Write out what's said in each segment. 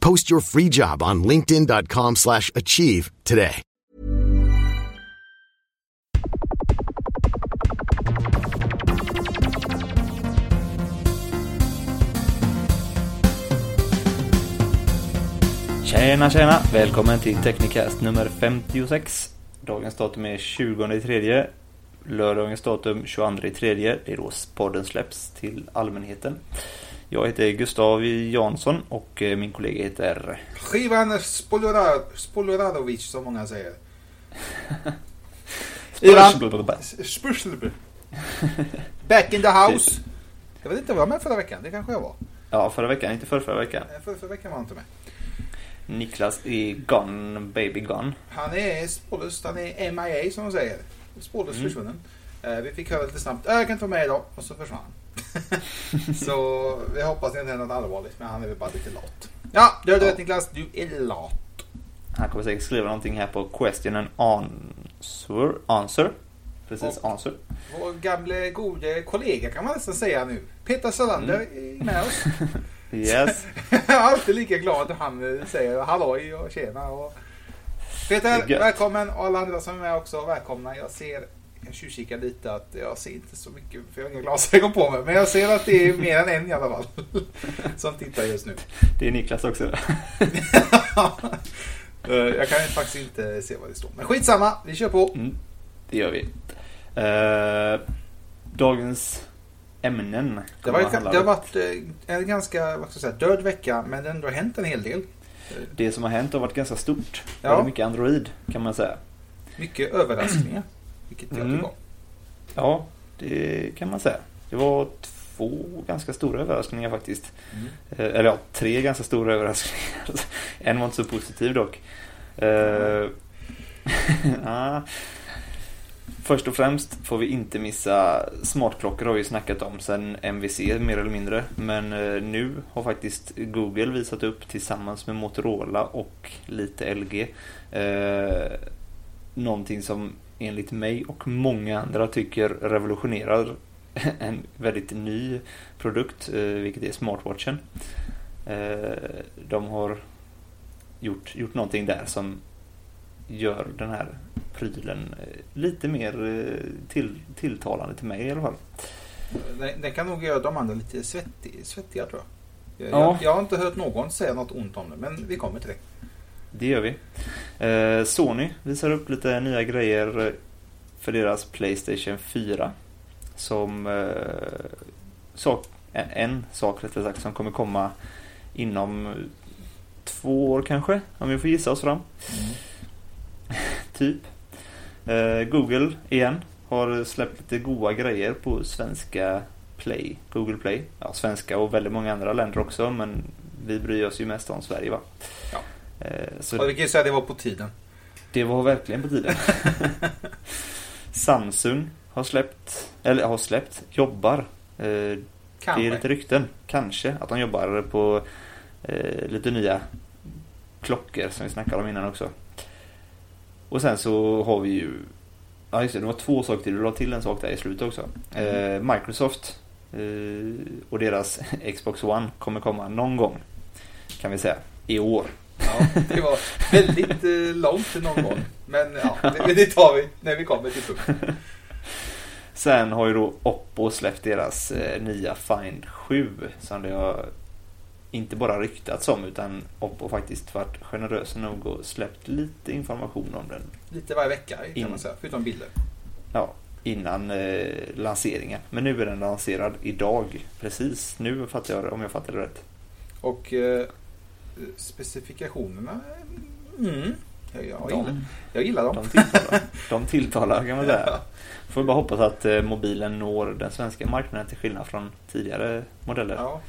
Post your free job on linkedin.com slash achieve today. Tjena tjena! Välkommen till Technicast nummer 56. Dagens datum är 20 tredje. Lördagens datum 22 tredje. Det är då podden släpps till allmänheten. Jag heter Gustav Jansson och eh, min kollega heter... Skivan Spolora- Spoloradovic som många säger. Spurslb. Back in the house. Jag vet inte, var jag med förra veckan? Det kanske jag var. Ja, förra veckan, inte förra, förra veckan. Förra, förra veckan var jag inte med. Niklas är gone, baby gone. Han är spårlöst, han är MIA som de säger. Spårlöst Mm. försvunnen. Eh, vi fick höra lite snabbt, "Äh, jag kan inte vara med idag. Och så försvann han. så vi hoppas det inte är något allvarligt, men han är väl bara lite lat. Ja, du har rätt Niklas, du är lat. Han kommer säkert skriva någonting här på question and answer. Answer. Precis, Och- answer. Vår gamle gode kollega kan man nästan säga nu. Peter Salander är med oss. Yes. Jag är alltid lika glad när han eh, säger halloj och tjena. Och... Peter, välkommen. Och alla andra som är med också, välkomna. Jag ser, jag tjuvkikar lite att jag ser inte så mycket för jag har inga glasögon på mig. Men jag ser att det är mer än en i alla fall. Som tittar just nu. Det är Niklas också. Eh, jag kan faktiskt inte se vad det står. Men skitsamma, vi kör på. Mm, det gör vi. Eh, dagens ämnen Det, var, det har varit eh, en ganska vad ska säga, död vecka, men det har ändå hänt en hel del. Det som har hänt har varit ganska stort. Ja. Väldigt mycket Android kan man säga. Mycket överraskningar. Vilket jag Mm. tycker om. Ja, det kan man säga. Det var två ganska stora överraskningar faktiskt. Mm. Eh, Eller ja, tre ganska stora överraskningar. En var inte så positiv dock. Ja. Först och främst får vi inte missa smartklockor har vi snackat om sedan MVC mer eller mindre. Men eh, nu har faktiskt Google visat upp tillsammans med Motorola och lite LG eh, någonting som enligt mig och många andra tycker revolutionerar en väldigt ny produkt, eh, vilket är smartwatchen. Eh, de har gjort, gjort någonting där som gör den här prylen eh, lite mer till, tilltalande till mig i alla fall. Den, den kan nog göra de andra lite svettig, svettiga tror jag. Jag, Ja. jag. jag har inte hört någon säga något ont om det, men vi kommer till det. Det gör vi. Eh, Sony visar upp lite nya grejer för deras Playstation 4. Som eh, sak, en, sak rättare sagt som kommer komma inom två år kanske, om vi får gissa oss fram. typ. Eh, Google igen har släppt lite goa grejer på svenska Play, Google Play. Ja, svenska och väldigt många andra länder också, men vi bryr oss ju mest om Sverige va? Ja. Eh, så Och vi kan ju säga att det var på tiden. det var verkligen på tiden. Samsung har släppt, eller har släppt, jobbar. Eh, det Kanske. är lite rykten, kanske, att de jobbar på eh, lite nya klockor som vi snackade om innan också. Och sen så har vi ju, ja just det, det var två saker till, du la till en sak där i slutet också. Eh, Microsoft eh, och deras Xbox One kommer komma någon gång, kan vi säga, i år. Ja, det var väldigt eh, långt någon gång. Men ja, det, det tar vi när vi kommer till punkten. Sen har ju då Oppo släppt deras eh, nya Find 7 som det har inte bara ryktats om utan Oppo faktiskt varit generösa nog och släppt lite information om den. Lite varje vecka kan In. man säga, förutom bilder. Ja, innan eh, lanseringen. Men nu är den lanserad idag. Precis nu fattar jag om jag fattar det rätt. Och eh, specifikationerna, mm, jag, jag, gillar, De, jag gillar dem. de, tilltalar, de tilltalar kan man säga. Får bara hoppas att eh, mobilen når den svenska marknaden till skillnad från tidigare modeller Ja,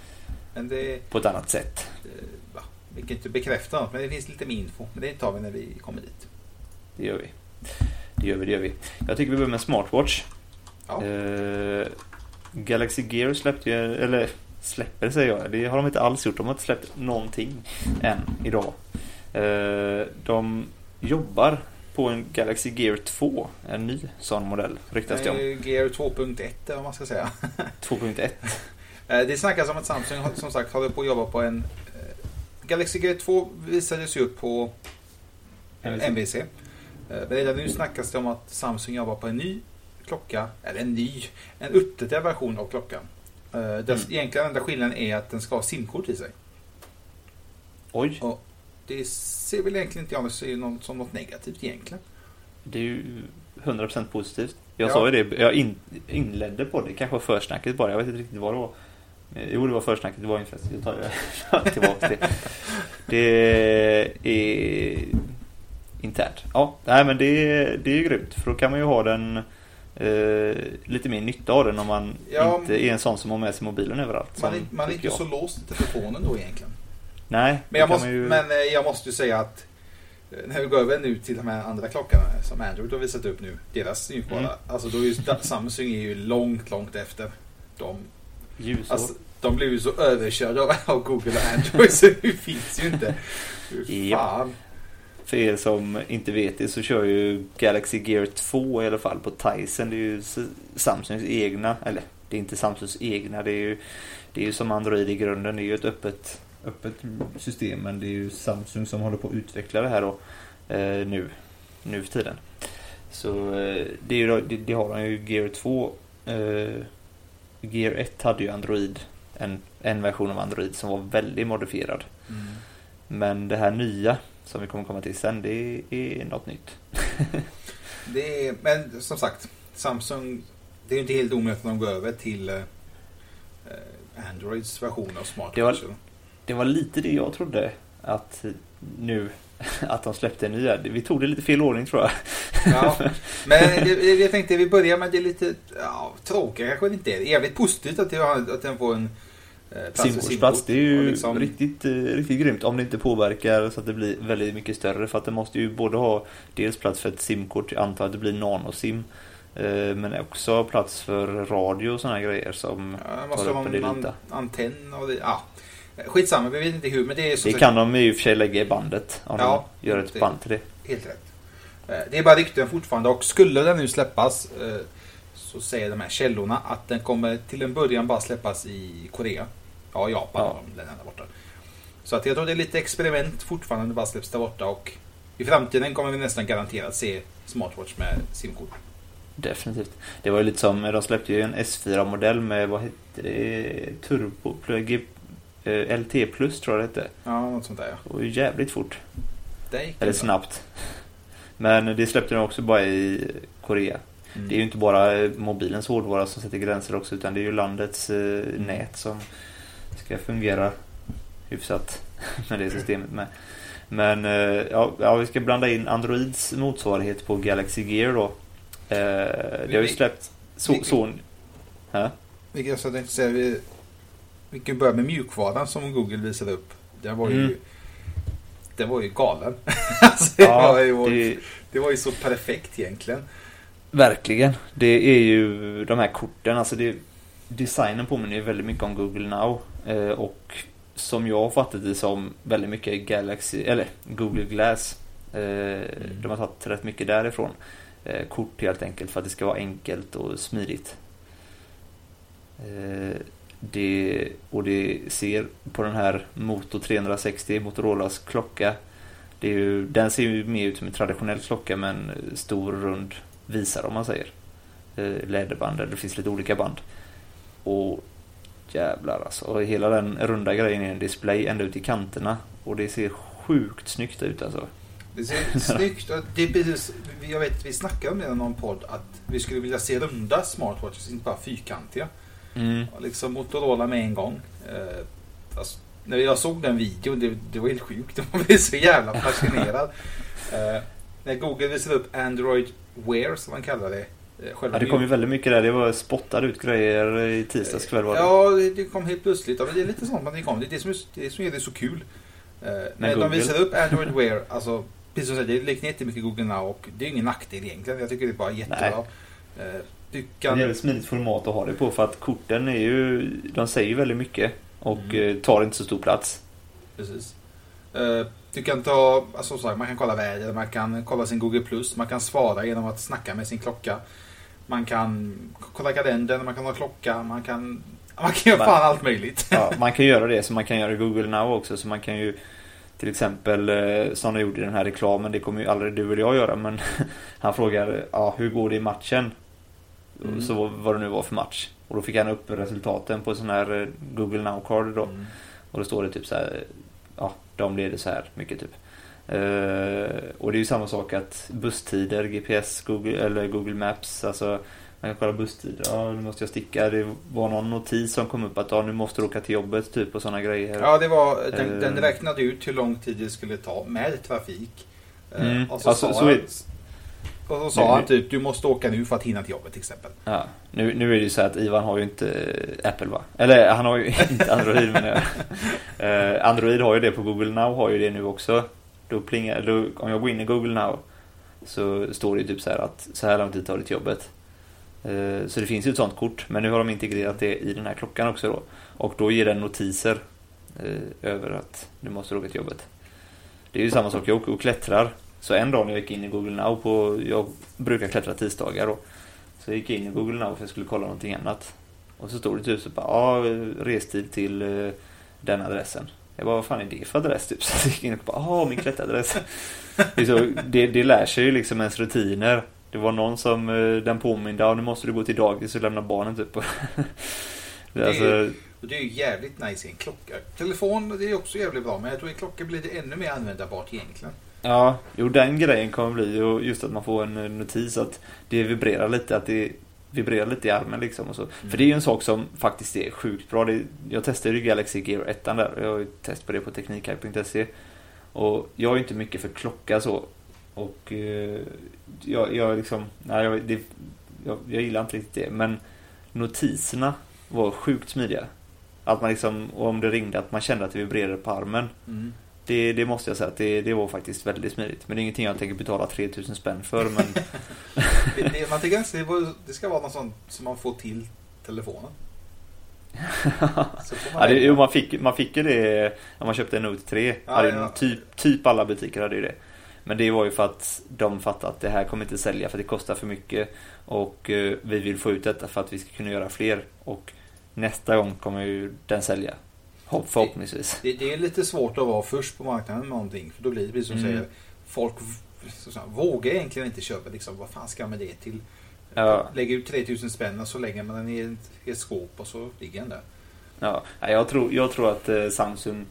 men det, på ett annat sätt. eh, vi kan inte bekräfta något, men det finns lite mer info. Men det tar vi när vi kommer dit. Det gör vi. Det gör vi, det gör vi. Jag tycker vi börjar med smartwatch. Ja. Eh, Galaxy Gear släppte ju, eller släpper säger jag, det har de inte alls gjort. De har inte släppt någonting än idag. Eh, de jobbar på en Galaxy Gear 2, en ny sån modell ryktas det om. Eh, Gear 2.1 eller vad man ska säga. 2.1. Eh, Det snackas om att Samsung som sagt håller på att jobba på en Galaxy Gear 2 visades ju upp på Men redan nu snackas det om att Samsung jobbar på en ny klocka, eller en ny, en uppdaterad version av klockan. Eh, Den Mm. egentligen enda skillnaden är att den ska ha simkort i sig. Oj, Och det ser väl egentligen inte jag ser något, som något negativt egentligen. det är ju 100% positivt. Jag Ja. sa ju det, jag in, inledde på det, kanske försnacket bara, jag vet inte riktigt vad det var. Eh, Jo, det var försnacket, det var infest. Jag tar tillbaka det. Det är internt. Ja, nej men det, det är ju grymt, för då kan man ju ha den eh, lite mer nytta av den om man Ja. inte är en sån som har med sig mobilen överallt. Man är, man är inte jag. så låst till telefonen då egentligen. Nej, Men jag, måste, ju... men eh, jag måste ju säga att eh, när vi går över nu till de här andra klockorna som Android har visat upp nu, deras mjukvara. Mm. Alltså då är ju, Samsung är ju långt, långt efter. De, ljusår. alltså, de blev ju så överkörda av- Google och Android så det finns ju inte. Hur Ja. För er som inte vet det så kör ju Galaxy Gear 2 i alla fall på Tyson. Det är ju Samsungs egna, eller det är inte Samsungs egna. Det är ju, det är ju som Android i grunden. Det är ju ett öppet, öppet system men det är ju Samsung som håller på att utveckla det här då, eh, nu, nu för tiden. Så eh, det, är ju, det, det har de ju Gear 2. Eh, Gear 1 hade ju Android, en, en version av Android som var väldigt modifierad. Mm. Men det här nya som vi kommer komma till sen, det är något nytt. Det är, men som sagt, Samsung, det är ju inte helt omöjligt att de går över till eh, eh, Androids version av smartwatch. Det Det var lite det jag trodde att nu att de släppte en ny. Vi tog det lite fel ordning tror jag. Ja, men det, jag tänkte vi börjar med det lite ja, tråkiga kanske det inte är. Jävligt positivt att, det, har- att den får en eh, plats för Simkortsplats, det är ju liksom- riktigt, eh, riktigt grymt om det inte påverkar så att det blir väldigt mycket större. För att det måste ju både ha dels plats för ett simkort, jag antar att det blir nanosim. eh, Men också plats för radio och sådana grejer som Ja, tar upp en an, vita. antenn och det, ja. Skitsamma, vi vet inte hur, men det är så Det kan de i och för sig lägga i bandet om Ja, de gör ett det- band till det. Helt rätt. Det är bara rykten fortfarande och skulle den nu släppas så säger de här källorna att den kommer till en början bara släppas i Korea. Ja, Japan Ja. den där borta. Så att jag tror det är lite experiment fortfarande det bara släpps där borta och i framtiden kommer vi nästan garanterat se smartwatch med simkort. Definitivt. Det var ju lite som, de släppte ju en S4-modell med, vad hette det, Turbo, G, eh, LT plus tror jag det hette. Ja, något sånt där ja. Ju jävligt fort. Eller snabbt. Men det släppte de också bara i Korea. Mm. Det är ju inte bara mobilens hårdvara som sätter gränser också utan det är ju landets eh, nät som ska fungera hyfsat med det systemet med. Men eh, ja, ja, vi ska blanda in Androids motsvarighet på Galaxy Gear då. Eh, det har ju släppt så, Vilken- så, Hä? Jag tänkte säga, vi, vi kan börja med mjukvaran som Google visade upp. Den var ju, Mm. den var ju galen. alltså, det, Ja, var ju, det, det var ju så perfekt egentligen. verkligen. Det är ju de här korten, alltså det, designen påminner ju väldigt mycket om Google Now. Eh, och som jag har fattat det som väldigt mycket Galaxy, eller Google Glass. Eh, De har tagit rätt mycket därifrån. Eh, kort helt enkelt för att det ska vara enkelt och smidigt. Det, och det ser på den här Moto 360, Motorolas klocka. Det är ju, den ser ju mer ut som en traditionell klocka med en stor rund visare om man säger. Läderband, eller det finns lite olika band. Och jävlar alltså. Och hela den runda grejen är en display ända ut i kanterna. Och det ser sjukt snyggt ut alltså. Det ser snyggt ut. Det är precis, jag vet, vi snackade om det i någon podd att vi skulle vilja se runda smartwatches, inte bara fyrkantiga. Mm. Liksom Motorola med en gång. Eh, alltså, när jag såg den videon, det, det var helt sjukt. Man blev så jävla fascinerad. eh, när Google visade upp Android Wear, som man kallar det. Eh, själva Ja, det kom ju väldigt mycket där. Det var spottade ut grejer i tisdags kväll var det. Ja, det- kom helt plötsligt. Ja, men Det är lite sånt, men det kom. Det är det som, är, det som gör det så kul. Eh, när de visade upp Android Wear, alltså precis som du säger, det liknar jättemycket Google Now och det är ingen nackdel egentligen. Jag tycker det är bara jättebra. Eh, du Det är kan... ett smidigt format att ha det på för att korten är ju, de säger ju väldigt mycket och Mm. tar inte så stor plats. Precis. Du kan ta, alltså, man kan kolla väder, man kan kolla sin Google Plus, man kan svara genom att snacka med sin klocka. Man kan kolla kalendern, man kan ha klocka, man kan... Man kan göra fan allt möjligt. Ja, man kan göra det som man kan göra i Google Now också. Så man kan ju till exempel, eh, som de gjorde i den här reklamen, det kommer ju aldrig du eller jag göra, men han frågar ja, hur går det i matchen? Mm. Så vad- vad det nu var för match. Och då fick han upp resultaten på sån här eh, Google Now-card då. Mm. Och då står det typ så här, ja, de leder så här mycket typ. Eh, och det är ju samma sak att busstider, GPS, Google, eller Google Maps, alltså man kan kolla busstider. Ja, nu måste jag sticka. Det var någon notis som kom upp att ja, nu måste du åka till jobbet typ och sådana grejer. Ja, det var, den, Eh. den räknade ut hur lång tid det skulle ta med trafik. Eh, Mm. Och så Alltså, sa, så han, och så sa Nu- han typ, du måste åka nu för att hinna till jobbet till exempel. Ja, nu, nu är det ju så att Ivan har ju inte Apple va? Eller han har ju inte Android men jag. Android har ju det på Google Now har ju det nu också. Då plingar, då, om jag går in i Google Now så står det ju typ så här att så här lång tid tar det till jobbet. Eh, så det finns ju ett sånt kort men nu har de integrerat det i den här klockan också då. Och då ger den notiser eh, över att du måste åka till jobbet. Det är ju samma sak, jag åker och klättrar. Så en dag när jag gick in i Google Now på, jag brukar klättra tisdagar då. Så jag gick in i Google Now för att jag skulle kolla någonting annat. Och så stod det typ så bara, ja, restid till eh, den adressen. Jag bara, vad fan är det för adress typ? Så jag gick in och bara, ja, min klättradress. det, så, det, det lär sig ju liksom ens rutiner. Det var någon som eh, den påminde, ja, nu måste du gå till dagis och lämna barnen typ. det, är alltså, Och det är ju jävligt nice i en klocka. Telefon, det är också jävligt bra, men jag tror i klocka blir det ännu mer användbart egentligen. Ja, jo den grejen kommer bli och just att man får en eh, notis att det vibrerar lite, att det vibrerar lite i armen liksom och så. För det är ju en sak som faktiskt är sjukt bra. Det, jag testade ju Galaxy Gear 1 där, jag har ju test på det på teknikhype.se. Och jag är ju inte mycket för klocka så. Och eh, jag, jag liksom, nej jag, det, jag, jag gillar inte riktigt det. Men notiserna var sjukt smidiga. Att man liksom, och om det ringde, att man kände att det vibrerade på armen. Mm. Det, det måste jag säga att det, det var faktiskt väldigt smidigt. Men det är ingenting jag tänker betala 3000 spänn för. Men Det, det, man tycker att det, ska vara något sånt som man får till telefonen. Man ja, jo, man, fick, man fick ju det när man köpte en Note 3. Ja, hade ja. Typ, typ alla butiker hade ju det. Men det var ju för att de fattade att det här kommer inte sälja för det kostar för mycket. Och eh, vi vill få ut detta för att vi ska kunna göra fler. Och nästa gång kommer ju den sälja. Hopp, förhoppningsvis. Det, det är lite svårt att vara först på marknaden med någonting. För då blir det precis som Mm. säger. Folk säga, vågar egentligen inte köpa. Liksom, vad fan ska man det till? Ja. Lägger ut 3000 spänn och så lägger man den i ett, i ett skåp och så ligger den där. Ja, jag tror, jag tror att eh, Samsung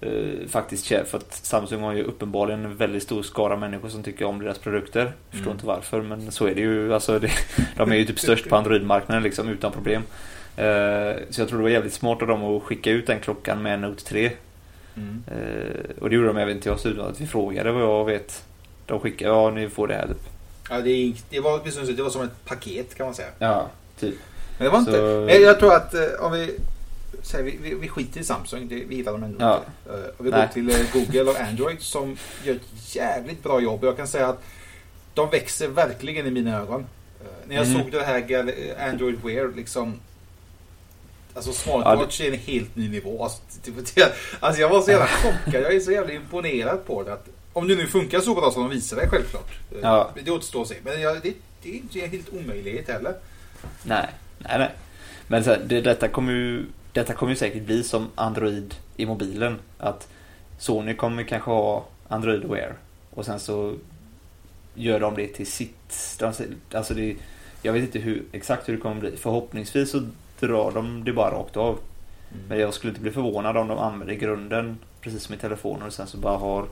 eh, faktiskt för att Samsung har ju uppenbarligen en väldigt stor skara människor som tycker om deras produkter. Förstår Mm. inte varför, men så är det ju. Alltså, det, de är ju typ störst på Android-marknaden liksom, utan problem. Eh, så jag tror det var jävligt smart av dem att skicka ut den klockan med Note 3. Mm. Eh, och det gjorde de även till oss utan att vi frågade vad jag vet. De skickade, ja ni får det här typ. Ja, det, det, var, det var som ett paket kan man säga. Ja, typ. Men det var inte... Så- Men jag tror att eh, om vi... Säger, vi, vi, vi skiter i Samsung, det, vi gillar dem ändå Ja. inte. Eh, och vi Nej. går till eh, Google och Android som gör ett jävligt bra jobb. Jag kan säga att de växer verkligen i mina ögon. Eh, när jag Mm. såg det här eh, Android Wear liksom... Alltså smartwatch är en helt ny nivå. Alltså, det, det, alltså jag var så jävla chockad. Jag är så jävla imponerad på det. Att, om det nu funkar så bra som de visar det självklart. Eh, Ja. Det återstår att se. Men jag, det, det är inte en helt omöjlighet heller. Nej, nej, nej. Men så här, det, detta kommer ju detta kommer ju säkert bli som Android i mobilen. Att Sony kommer kanske ha Android Wear och sen så gör de det till sitt. Alltså det, jag vet inte hur, exakt hur det kommer bli. Förhoppningsvis så drar de det bara rakt av. Men jag skulle inte bli förvånad om de använder grunden precis som i telefonen och sen så bara har,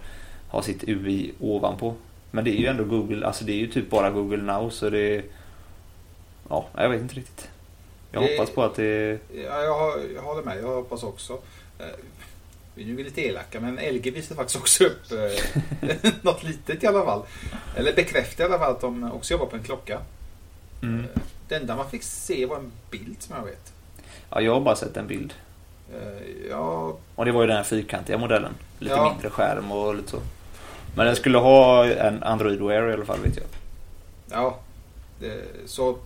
har sitt UI ovanpå. Men det är ju ändå Google, alltså det är ju typ bara Google Now så det... Ja, jag vet inte riktigt. Jag Det- hoppas på att det... Ja, jag, har- jag håller med. Jag hoppas också. Eh, Nu är vi lite elaka, men LG visade faktiskt också upp eh, något litet i alla fall. Eller bekräftade i alla fall att de också jobbar på en klocka. Mm. Det enda man fick se var en bild som jag vet. Ja, jag har bara sett en bild. Eh, Ja, Och det var ju den här fyrkantiga modellen. Lite Ja. mindre skärm och lite så. Men den skulle ha en Android Wear i alla fall vet jag. ja. Det, så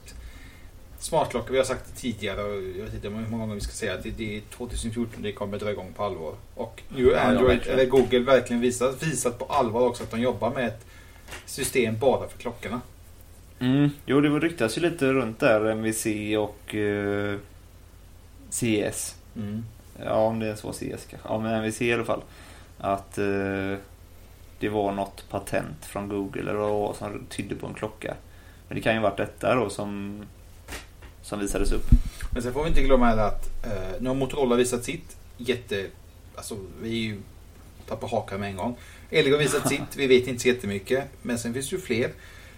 smartklockor, vi har sagt det tidigare och jag vet inte hur många gånger vi ska säga att det, det är 2014 det kommer dra igång på allvar. Och nu har Ja, Android, verkligen. eller Google verkligen visat, visat på allvar också att de jobbar med ett system bara för klockorna. Mm. Jo, det ryktas ju lite runt där MVC och eh, CS. Mm. Ja, om det ens var CS kanske. Ja, men MVC i alla fall. Att eh, det var något patent från Google eller vad som tydde på en klocka. Men det kan ju varit detta då som, som visades upp. Men sen får vi inte glömma heller att eh, nu har Motorola visat sitt jätte... Alltså vi är ju tar på hakan med en gång. LG har visat sitt, vi vet inte så jättemycket. Men sen finns det ju fler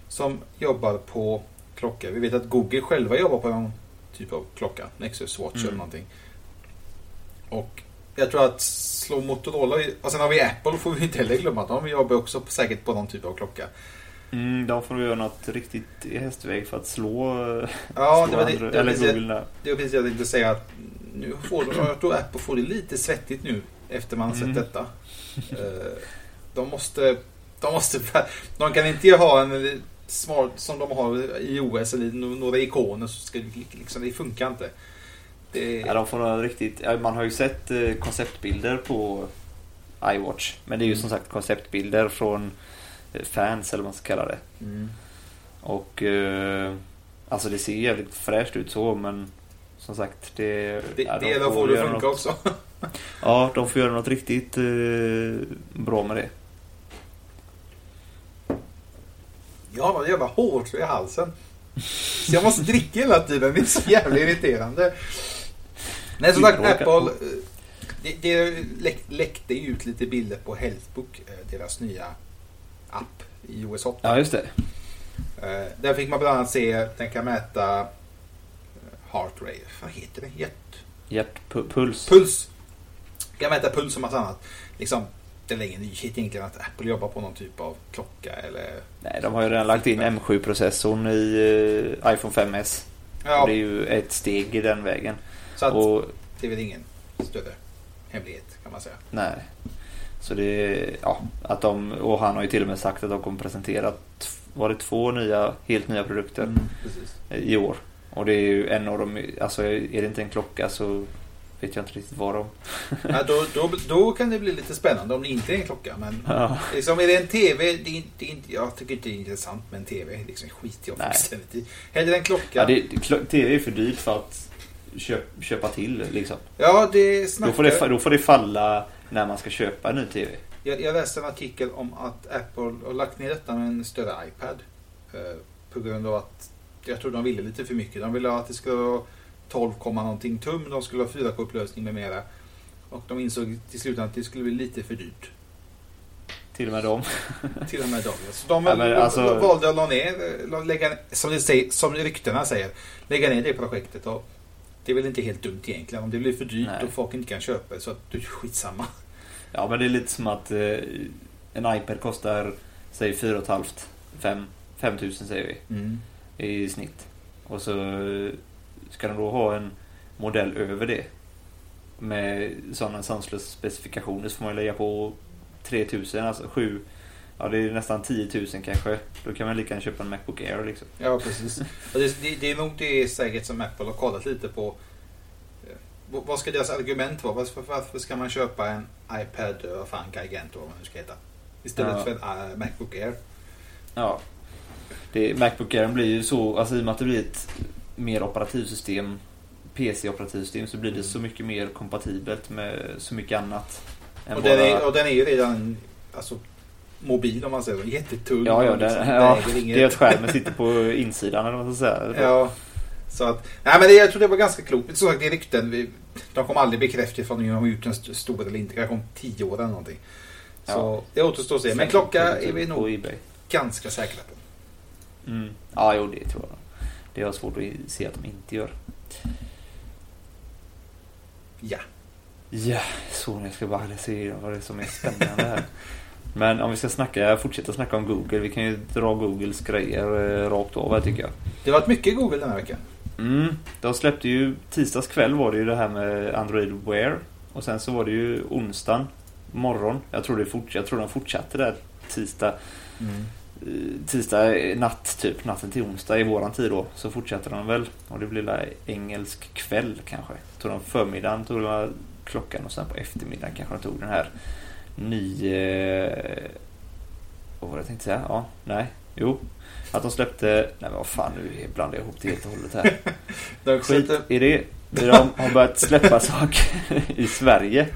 som jobbar på klockor. Vi vet att Google själva jobbar på någon typ av klocka. Nexus Watch Mm. eller någonting. Och jag tror att slå Motorola... Och sen har vi Apple får vi inte heller glömma. De jobbar också på, säkert på någon typ av klocka. Mm, de får göra något riktigt i hästväg för att slå, Ja, slå det var det, Android- det, eller precis- Google där. Det var precis det jag tänkte säga att nu får jag tror Apple får det lite svettigt nu efter man har sett Mm. detta. Eh, De måste, de måste, de kan inte ha en smart som de har i OS eller några ikoner så ska det liksom, det funkar inte. Det, Ja, de får några riktigt, man har ju sett eh, konceptbilder på iWatch. Men det är ju som sagt konceptbilder från eh, fans eller vad man ska kalla det. mm. Och eh, alltså det ser jävligt fräscht ut så men som sagt det... det, ja, de får det att göra funka något- också. Ja, de får göra något riktigt bra med det. Jag har en jävla hårtrö i halsen. Så jag måste dricka hela tiden. Det är så jävla irriterande. Nej, som sagt. Apple. eh, Det, det läck, läckte ut lite bilder på Healthbook, eh, deras nya app i OS 8. Ja, just det. Eh, Där fick man bland annat se, den kan mäta heart rate, vad heter det? Hjärt... Hjärtpuls. Puls! Kan mäta puls och massa annat. Liksom, det är ingen nyhet egentligen att Apple jobbar på någon typ av klocka eller... Nej, de har ju redan lagt in M7-processorn i eh, iPhone 5S. Ja, det är ju ett steg i den vägen. så att Och det är väl ingen större hemlighet kan man säga. Nej. Så det, ja, att de, och han har ju till och med sagt att de kommer presentera, var det två nya, helt nya produkter Mm, i år. Och det är ju en av dem, alltså är det inte en klocka så vet jag inte riktigt vad de... Ja, då, då, då kan det bli lite spännande om det inte är en klocka. Men Ja. liksom, är det en TV, det är, det är jag tycker inte det är intressant med en TV. Liksom, skiter jag fullständigt i. Hellre en klocka. Ja, det, TV är för dyrt för att köp, köpa till liksom. Ja, det Då får det, då får det falla när man ska köpa en ny TV. Jag, jag läste en artikel om att Apple har lagt ner detta med en större iPad. Eh, på grund av att jag tror de ville lite för mycket. De ville att det skulle vara 12, någonting tum. De skulle ha 4K-upplösning med mera. Och de insåg till slut att det skulle bli lite för dyrt. Till och med dem. Till och med dem. Så de Ja, alltså- valde att ner, la- lägga, som, det säger, som ryktena säger, lägga ner det projektet. Och det är väl inte helt dumt egentligen. Om det blir för dyrt Nej. och folk inte kan köpa det så att är skitsamma. Ja men det är lite som att eh, en iPad kostar, säg 4 500 5 5000 säger vi. Mm. i snitt. Och så eh, ska de då ha en modell över det. Med sådana sanslösa specifikationer så får man lägga på 3000, alltså 7 Ja det är nästan 10 000 kanske. Då kan man lika gärna köpa en Macbook Air liksom. Ja, precis. Det, det, är nog det säkert som Apple har kollat lite på. Eh, vad- ska deras argument vara? Varför, varför ska man köpa en iPad, eh, vad fan, Gigant vad man nu ska heta? Istället Ja. för en eh, Macbook Air. Ja. Det, Macbook Air blir ju så, alltså i och med att det blir ett mer operativsystem PC-operativsystem så blir det så mycket mer kompatibelt med så mycket annat. Och den, bara- är, och den är ju redan alltså, mobil om man säger så. Jättetung. Ja, ja, och det, liksom ja det är att skärmen sitter på insidan eller vad man ska säga. Ja. Så att, nej men det, jag tror det var ganska klokt. Som sagt, det är rykten. Vi, de kommer aldrig bekräfta ifall de har gjort en st- stor eller inte. Kanske om tio år eller någonting. Så Ja. det återstår att se. Men klocka är vi nog ganska säkra på. Mm. Ja, jo det tror jag. Det har jag svårt att se att de inte gör. Ja. Ja, så jag ska bara se vad det är som är spännande här. Men om vi ska snacka, fortsätta snacka om Google. Vi kan ju dra Googles grejer eh, rakt av här tycker jag. Det har varit mycket Google den här veckan. Mm, de släppte ju tisdags kväll var det ju det här med Android Wear. Och sen så var det ju onsdagen morgon. Jag tror, det fort, jag tror de fortsatte där tisdag, eh, tisdag natt typ, natten till onsdag i våran tid då. Så fortsatte de väl. Och det blir la engelsk kväll kanske. Tog de förmiddagen, tog de klockan och sen på eftermiddagen kanske de tog den här nio... Vad var det jag tänkte säga? Ja, nej, jo. Att de släppte... Nej men vad fan nu blandar jag ihop det helt och hållet här. Skit i det. De har börjat släppa saker i Sverige.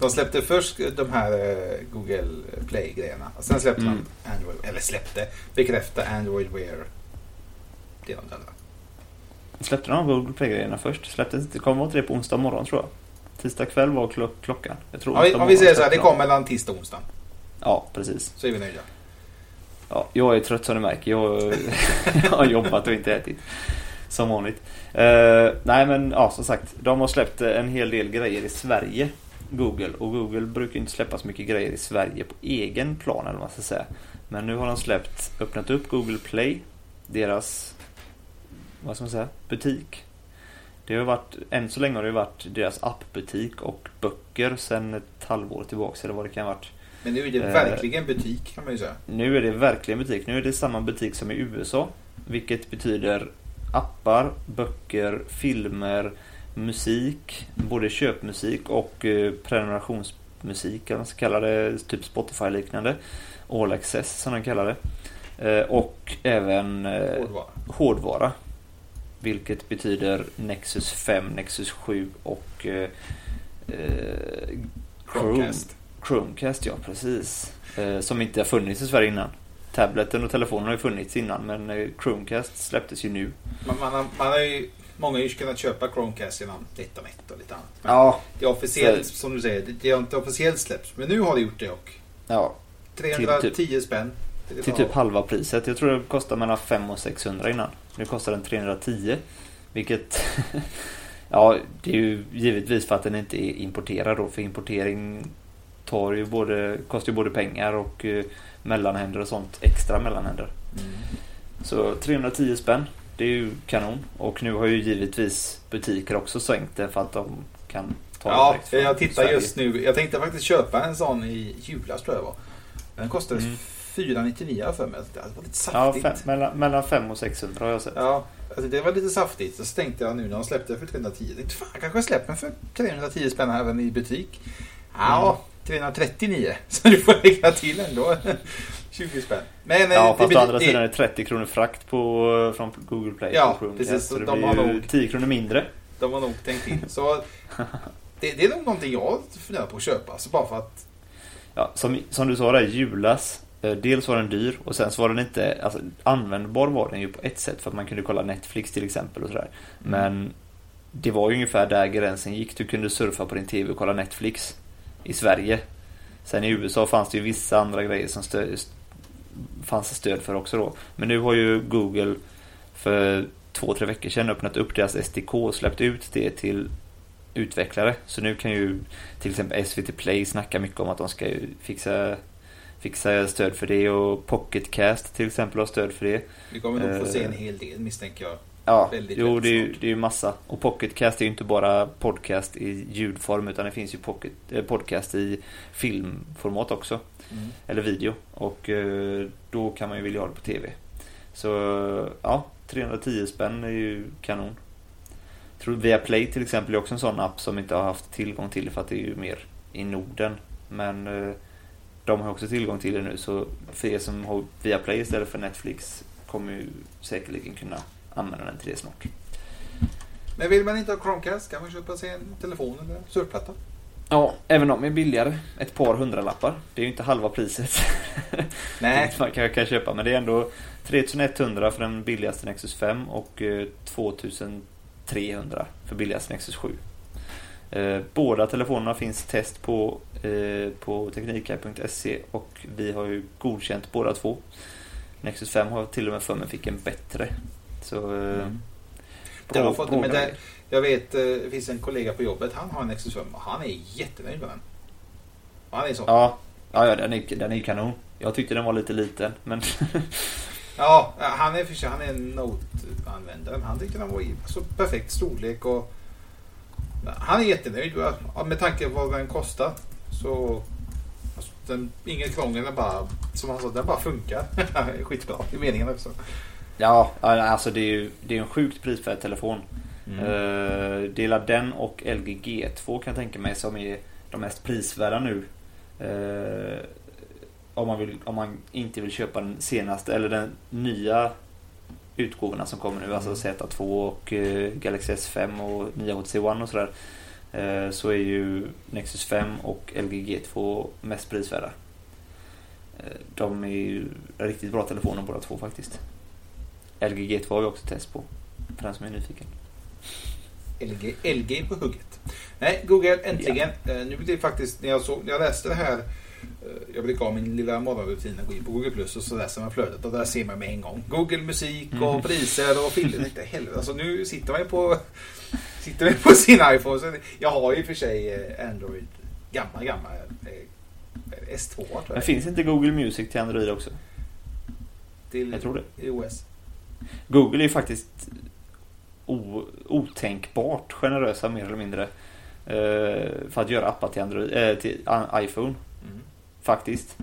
De släppte först de här eh, Google Play-grejerna. Och sen släppte Mm. de Android, eller släppte, bekräfta Android Wear. Det de där. Släppte de Google Play-grejerna först? Släppte, det kom inte det på onsdag morgon tror jag. Tisdag kväll var klo- klockan. Jag tror Om vi, om vi säger så här, det kom mellan tisdag och onsdag. Ja, precis. Så är vi nöjda. Ja, jag är trött som du märker. Jag, jag har jobbat och inte ätit. Som vanligt. Eh, nej men ja, som sagt. De har släppt en hel del grejer i Sverige. Google. Och Google brukar inte släppa så mycket grejer i Sverige på egen plan eller vad man ska säga. Men nu har de släppt, öppnat upp Google Play. Deras, vad ska man säga, butik. Det har varit, än så länge har det varit deras appbutik och böcker sedan ett halvår tillbaka eller vad det kan ha varit. Men nu är det Eh. verkligen butik kan man ju säga. Nu är det verkligen butik. Nu är det samma butik som i USA. Vilket betyder appar, böcker, filmer, musik. Både köpmusik och eh, prenumerationsmusik. Eller vad man ska kalla det. Typ Spotify-liknande. All access som de kallar det. Eh, Och även eh, Hårdvara. hårdvara. Vilket betyder Nexus 5, Nexus 7 och eh, eh, Chrome. Chromecast. Chromecast, ja precis. Eh, som inte har funnits i Sverige innan. Tableten och telefonen har ju funnits innan men eh, Chromecast släpptes ju nu. Man, man, man har ju, många har ju kunnat köpa Chromecast genom NetOnNet och lite annat. Men Ja, det är officiellt, Så- som du säger, det, har inte officiellt släppts. Men nu har det gjort det och ja. 310 spänn. Det Till tar- typ halva priset. Jag tror det kostade mellan 500 och 600 innan. Nu kostar den 310. Vilket... ja, det är ju givetvis för att den inte är importerad då. För importering tar ju både, kostar ju både pengar och eh, mellanhänder och sånt. Extra mellanhänder. Mm. Så 310 spänn. Det är ju kanon. Och nu har ju givetvis butiker också sänkt det för att de kan ta Ja, direkt från jag tittar Sverige. just nu. Jag tänkte faktiskt köpa en sån i julas tror jag var. Den kostade Mm. 499 för mig. Det var lite Ja, saftigt. fem, mellan, mellan 5 och 600 har jag sett. Ja, alltså det var lite saftigt. Så tänkte jag nu när de släppte för 310. Jag tänkte, fan, jag kanske släpper den för 310 spänn även i butik. Ja, 339. Så du får lägga till ändå 20 spänn. Men eh, Ja, fast å andra det- sidan är det 30 kronor frakt på, från Google Play Ja, Chromecast. precis. Så det De blir har nog- 10 kronor mindre. De har nog tänkt till. Så det, det är nog någonting jag funderar på att köpa. Så bara för att... Ja, som, som du sa där, julas. eh, Dels var den dyr och sen så var den inte, alltså användbar var den ju på ett sätt för att man kunde kolla Netflix till exempel och sådär. Mm. Men det var ju ungefär där gränsen gick. Du kunde surfa på din TV och kolla Netflix i Sverige. Sen i USA fanns det ju vissa andra grejer som fanns det stöd för också då. Men nu har ju Google för två, tre veckor sedan öppnat upp deras SDK och släppt ut det till utvecklare. Så nu kan ju till exempel SVT Play snacka mycket om att de ska fixa, fixa stöd för det och Pocketcast till exempel har stöd för det. Vi kommer nog få Eh. se en hel del misstänker jag. Ja, Väldigt, jo väldigt det är, ju, snart. det är ju massa. Och Pocketcast är ju inte bara podcast i ljudform utan det finns ju pocket, eh, podcast i filmformat också. Mm. Eller video. Och eh, då kan man ju vilja ha det på TV. Så ja, 310 spänn är ju kanon. Jag tror Viaplay till exempel är också en sån app som inte har haft tillgång till för att det är ju mer i Norden. Men eh, de har också tillgång till det nu så för er som har Viaplay istället för Netflix kommer ju säkerligen kunna använda den till det snart. Men vill man inte ha Chromecast kan man köpa sig en telefon eller surfplatta. Ja, även de är billigare. Ett par hundralappar. Det är ju inte halva priset. Nej. man kan, kan köpa. Men det är ändå 3100 för den billigaste Nexus 5 och eh, 2300 för billigaste Nexus 7. Eh, båda telefonerna finns test på, eh, på teknikguide.se och vi har ju godkänt båda två. Nexus 5 har till och med för mig fick en bättre. Så... Eh, Mm. Det har fått, men det, jag vet, eh, det finns en kollega på jobbet, han har en 5 och han är jättenöjd med den. Han är så. Ja, ja, ja den, är, den är kanon. Jag tyckte den var lite liten, men... Ja, han är, för sig- han är en Note-användare. men Han tyckte den var så perfekt storlek och han är jättenöjd. Med tanke på vad den kostar så alltså, den, ingen krångel, den bara, som han sa, den bara funkar. Skitbra i meningen också. ja, alltså det är ju det är en sjukt prisvärd telefon. Mm. Uh, dela den och LG G2 kan jag tänka mig som är de mest prisvärda nu. Eh, om, man vill, om man inte vill köpa den senaste eller den nya utgåvorna som kommer nu, alltså Z2 och eh, Galaxy S5 och nya HTC One och sådär. Eh, så är ju Nexus 5 och LG G2 mest prisvärda. De är ju riktigt bra telefoner båda två faktiskt. LG G2 har vi också test på, för den som är nyfiken. LG, LG på hugget. Nej, Google äntligen. Eh, nu blir det faktiskt, när jag, såg, när jag läste det här. eh, jag brukar ha min lilla morgonrutin att gå in på Google Plus och så läser man flödet och där ser man med en gång. Google musik och Mm. priser och filmer. Tänkte, helvete, alltså nu sitter man ju på, sitter man på sin iPhone. Så jag har ju för sig eh, Android, gammal, gammal. eh, S2 tror jag. Men finns inte Google Music till Android också? till Jag tror det. iOS. Google är ju faktiskt o, otänkbart generösa mer eller mindre. eh, för att göra appar till, Android, eh, till iPhone. Mm. Faktiskt.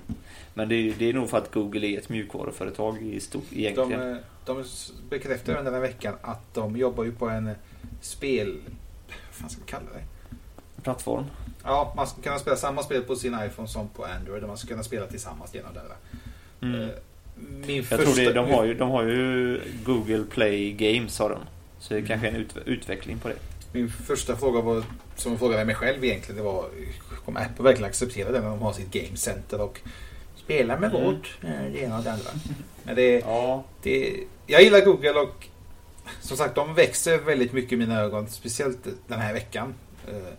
Men det är, det är nog för att Google är ett mjukvaruföretag i stort De, egentligen. eh, de bekräftar under den här veckan att de jobbar ju på en spel... Vad fan ska man kalla det? Plattform. Ja, man ska kunna spela samma spel på sin iPhone som på Android och man ska kunna spela tillsammans genom det. Mm. Min Jag första... tror det, de, har ju, de har ju Google Play Games har de. Så det är kanske är en ut, utveckling på det. Min första fråga var, som jag frågade mig själv egentligen, det var kommer Apple verkligen acceptera det när de har sitt Game Center och spela med Mm. vårt, eh, det ena och det andra. Men det, Ja. det, jag gillar Google och som sagt de växer väldigt mycket i mina ögon. Speciellt den här veckan. Eh,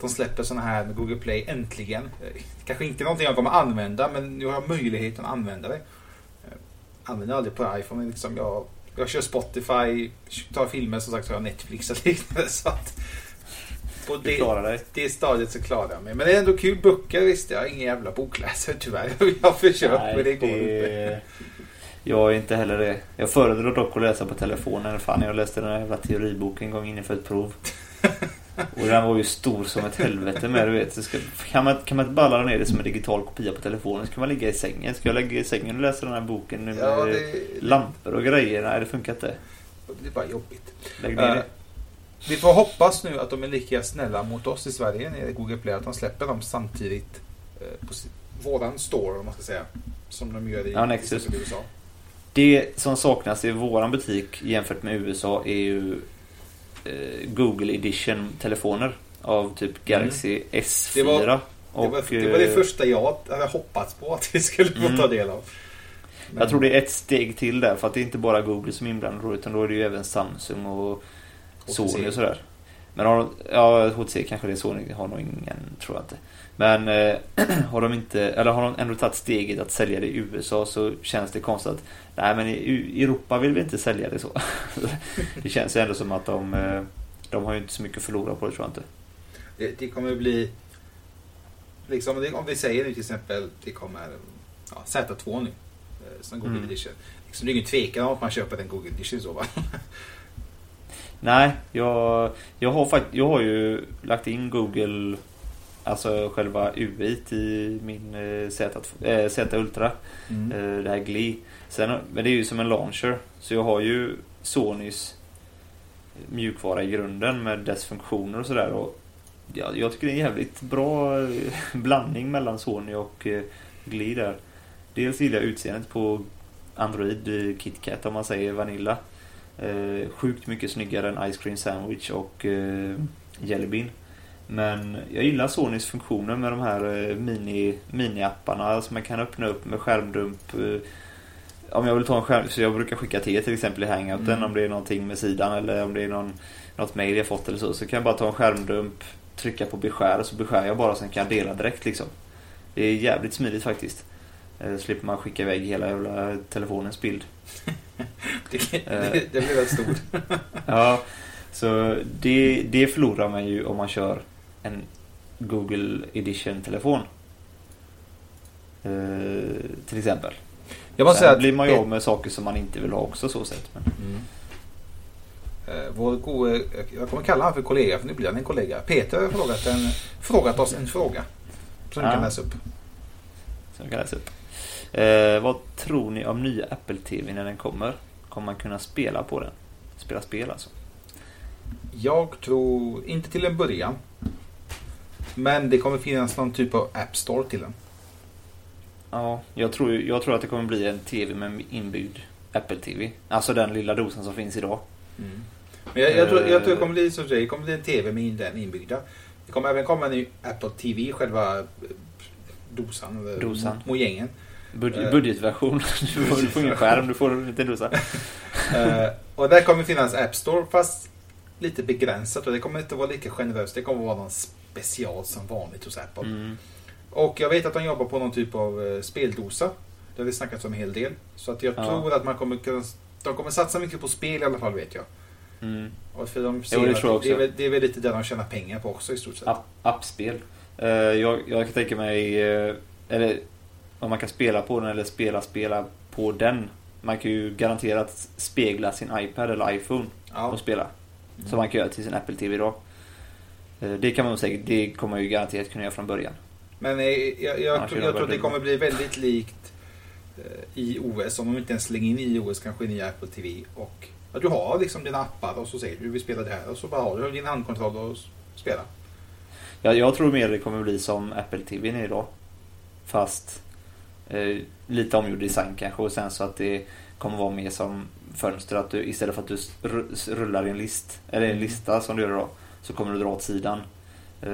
De släpper sådana här med Google Play äntligen. Eh, Kanske inte någonting jag kommer använda men nu har jag möjligheten att använda det. Eh, Använder aldrig på iPhone. Liksom jag, jag kör Spotify, tar filmer som sagt så har jag Netflix och liknande. Så att på Du det, klarar dig. det stadiet så klarar jag mig. Men det är ändå kul. Böcker visst, jag är ingen jävla bokläsare tyvärr. Jag har försökt men det går inte. Jag är inte heller det. Jag föredrar dock att läsa på telefonen. Fan, jag läste den här jävla teoriboken en gång inför ett prov. Och den var ju stor som ett helvete med du vet. Så ska, kan, man, kan man inte bara ladda ner det som en digital kopia på telefonen så kan man ligga i sängen. Ska jag lägga i sängen och läsa den här boken nu med Ja, det, lampor och grejer? Nej, det funkar inte. det är bara jobbigt. Lägg ner Eh, det. Vi får hoppas nu att de är lika snälla mot oss i Sverige när det Google Play. Att de släpper dem samtidigt eh, på våran store om man ska säga. Som de gör i, Ja, i USA. Det som saknas i våran butik jämfört med USA är ju Google Edition telefoner av typ Galaxy S4. Det var- Det och, var, det var det eh, första jag hade hoppats på att vi skulle få Mm. ta del av. Men- Jag tror det är ett steg till där för att det är inte bara Google som är inblandad utan då är det ju även Samsung och. Sony och sådär. Men har ja, HTC kanske det är Sony, har nog ingen, tror jag inte. Men eh, har de inte, eller har de ändå tagit steget att sälja det i USA så känns det konstigt att nej men i Europa vill vi inte sälja det så. det känns ju ändå som att de, eh, de har ju inte så mycket att förlora på det tror jag inte. Det, det kommer bli... Liksom, om vi säger nu till exempel det kommer ja, Z2 nu. eh, Som Google Mm. Edition. Liksom, det är ingen tvekan om att man köper den Google Edition så va? Nej, jag, jag, har jag har ju lagt in Google, alltså själva UI i min eh, Z, eh, Z Ultra, Mm. eh, det här Glee. Sen, men det är ju som en launcher, så jag har ju Sonys mjukvara i grunden med dess funktioner och sådär. Och ja, jag tycker det är en jävligt bra blandning mellan Sony och Glee där. Dels gillar jag utseendet på Android, KitKat om man säger Vanilla. Eh, sjukt mycket snyggare än Ice Cream Sandwich och eh, Jelly Bean. Men jag gillar Sonys funktioner med de här eh, mini, mini-apparna som man kan öppna upp med skärmdump. eh, Om jag vill ta en skärm, så jag brukar skicka till till exempel i hangouten Mm. om det är någonting med sidan eller om det är någon, något mail jag fått eller så. Så kan jag bara ta en skärmdump, trycka på beskär och så beskär jag bara och sen kan jag dela direkt liksom. Det är jävligt smidigt faktiskt. Eh, slipper man skicka iväg hela jävla telefonens bild. Det, det, det blir väldigt stort. Ja, så det, det förlorar man ju om man kör en Google Edition-telefon. Eh, till exempel. Jag måste Sen säga att blir man ju av med saker som man inte vill ha också så sett. Men, Mm. Eh, Vår gode, jag kommer kalla honom för kollega för nu blir han en kollega. Peter har frågat, en, frågat oss en fråga. Som Ja. kan läsa upp. som kan läsa upp. Eh, vad tror ni om nya Apple TV när den kommer? Kommer man kunna spela på den? Spela spel alltså? Jag tror, inte till en början. Men det kommer finnas någon typ av App Store till den. Ja, jag tror, jag tror att det kommer bli en TV med inbyggd Apple TV. Alltså den lilla dosen som finns idag. Men jag, jag, tror, jag tror det Eh. kommer bli som det kommer bli en TV med den inbyggda. Det kommer även komma en ny Apple TV, själva eh, dosan. Eller Dosan. Mojängen. Bud- Eh. budgetversion. Du får, ingen skärm, du får en liten dosa. Eh, och där kommer finnas App Store fast lite begränsat och det kommer inte vara lika generöst. Det kommer vara någon special som vanligt hos Apple. Mm. Och jag vet att de jobbar på någon typ av eh, speldosa. Det har vi snackat om en hel del. Så att jag Ja. tror att man kommer kunna... De kommer satsa mycket på spel i alla fall vet jag. Mm. Och för de ser Jo, det tror jag också. det, är väl, det är väl lite där de tjänar pengar på också i stort sett. App, appspel. Eh, jag, jag kan tänka mig, eh, eller om man kan spela på den eller spela spela på den. Man kan ju garanterat spegla sin iPad eller iPhone Ja. och spela. Som man kan göra till sin Apple TV idag. Eh, Det kan man säkert, det kommer man ju garanterat kunna göra från början. Men eh, jag, jag, Annars tror, jag tror att det kommer bli väldigt likt eh, iOS. Om de inte ens slänger in iOS kanske in i Apple TV. Och att du har liksom dina appar och så säger du du vill spela det här. Och så bara har du din handkontroll och s- spela. Jag, jag tror mer det kommer bli som Apple TV idag. Fast eh, lite omgjord design kanske och sen så att det kommer vara mer som fönster. Att du istället för att du rullar i en list, eller en lista som du gör idag. Så kommer du dra åt sidan eh,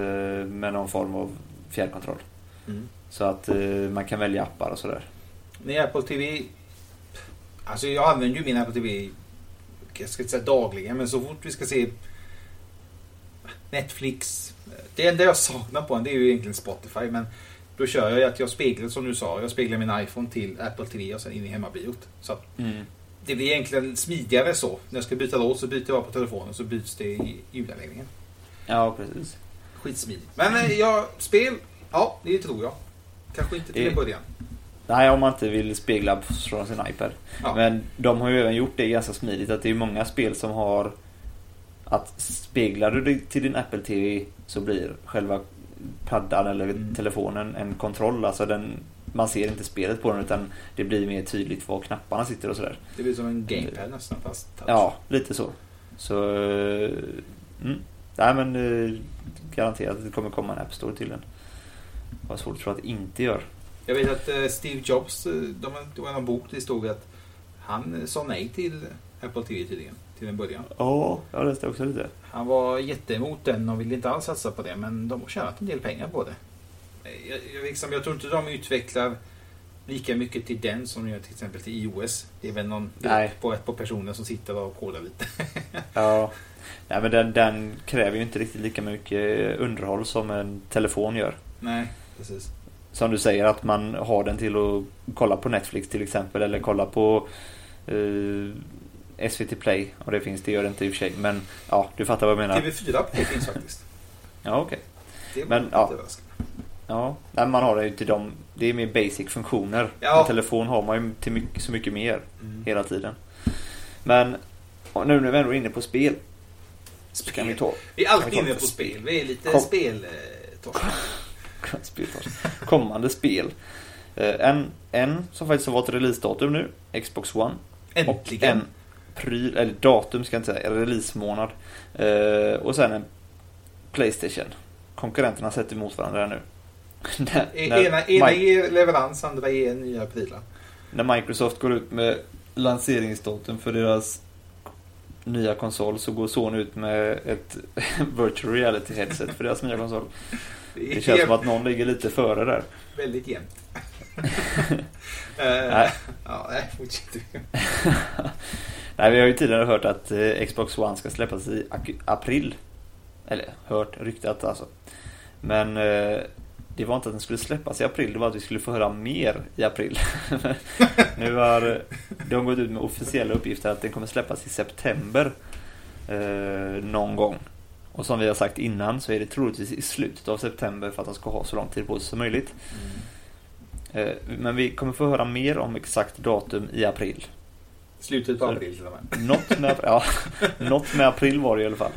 med någon form av fjärrkontroll. Så att eh, man kan välja appar och sådär. Med Apple TV. Alltså jag använder ju min Apple TV. Jag ska inte säga dagligen men så fort vi ska se Netflix. Det enda jag saknar på den det är ju egentligen Spotify. Men då kör jag ju att jag speglar som du sa. Jag speglar min iPhone till Apple TV och sen in i hemmabiot. Så att det blir egentligen smidigare så. När jag ska byta lås så byter jag på telefonen så byts det i ljudanläggningen. Ja, precis. Skitsmidigt. Men eh, ja, spel. Ja, det tror jag. Kanske inte till Det- en början. Nej, om man inte vill spegla från sin iPad. Ja. Men de har ju även gjort det ganska smidigt att det är många spel som har att speglar du det till din Apple TV så blir själva paddan eller Mm. telefonen en kontroll. Alltså den, man ser inte spelet på den utan det blir mer tydligt var knapparna sitter och sådär. Det blir som en gamepad nästan fast touch. Ja, lite så. Så... eh, Mm. Nej men eh, garanterat att det kommer komma en App Store till den. Vad svårt att tro att det inte gör. Jag vet att eh, Steve Jobs, eh, de, det var en bok det stod att han eh, sa nej till Apple TV tydligen. Till en början. Ja, jag läste också lite. Han var jätteemot den och ville inte alls satsa på det. Men de har tjänat en del pengar på det. Eh, Jag, jag, liksom, jag tror inte de utvecklar lika mycket till den som de gör till exempel till iOS. Det är väl någon på ett par personer som sitter och kodar lite. Ja. Nej men den, den kräver ju inte riktigt lika mycket underhåll som en telefon gör. Nej, precis. Som du säger att man har den till att kolla på Netflix till exempel eller kolla på eh, SVT Play. Och det finns, det gör det inte i och för sig. Men ja, du fattar vad jag menar. TV4 Play finns faktiskt. Ja, okej. Det var Men, ja. Ja, nej, man har det ju till dem. Det är mer basic funktioner. Ja. En telefon har man ju till mycket, så mycket mer Mm. hela tiden. Men nu när vi ändå är inne på spel. Så kan vi ta Vi är alltid inne på spel. Vi är lite Kom. spel... Eh, torsk. Spelfors. Kommande spel. Eh, En, en som faktiskt har varit releasedatum nu, Xbox One. Och Äntligen. en pryl, eller datum ska jag inte säga, releasemånad. Eh, och sen en Playstation. Konkurrenterna sätter emot varandra här nu. när, E- när ena ena ger leverans, andra ger nya prylar. när Microsoft går ut med lanseringsdatum för deras nya konsol så går Sony ut med ett virtual reality headset för deras nya konsol. Det känns som att någon ligger lite före där. Väldigt jämnt. Eh, Nej. Ja, nej, fortsätt. Nej, vi har ju tidigare hört att eh, Xbox One ska släppas i april. Eller hört, ryktat alltså. Men eh, det var inte att den skulle släppas i april, det var att vi skulle få höra mer i april. nu har eh, de gått ut med officiella uppgifter att den kommer släppas i september. Eh, någon gång. Och som vi har sagt innan så är det troligtvis i slutet av september för att de ska ha så lång tid på sig som möjligt. Eh, men vi kommer få höra mer om exakt datum i april. Slutet på april till och med. Något med, ja, något med april var det i alla fall.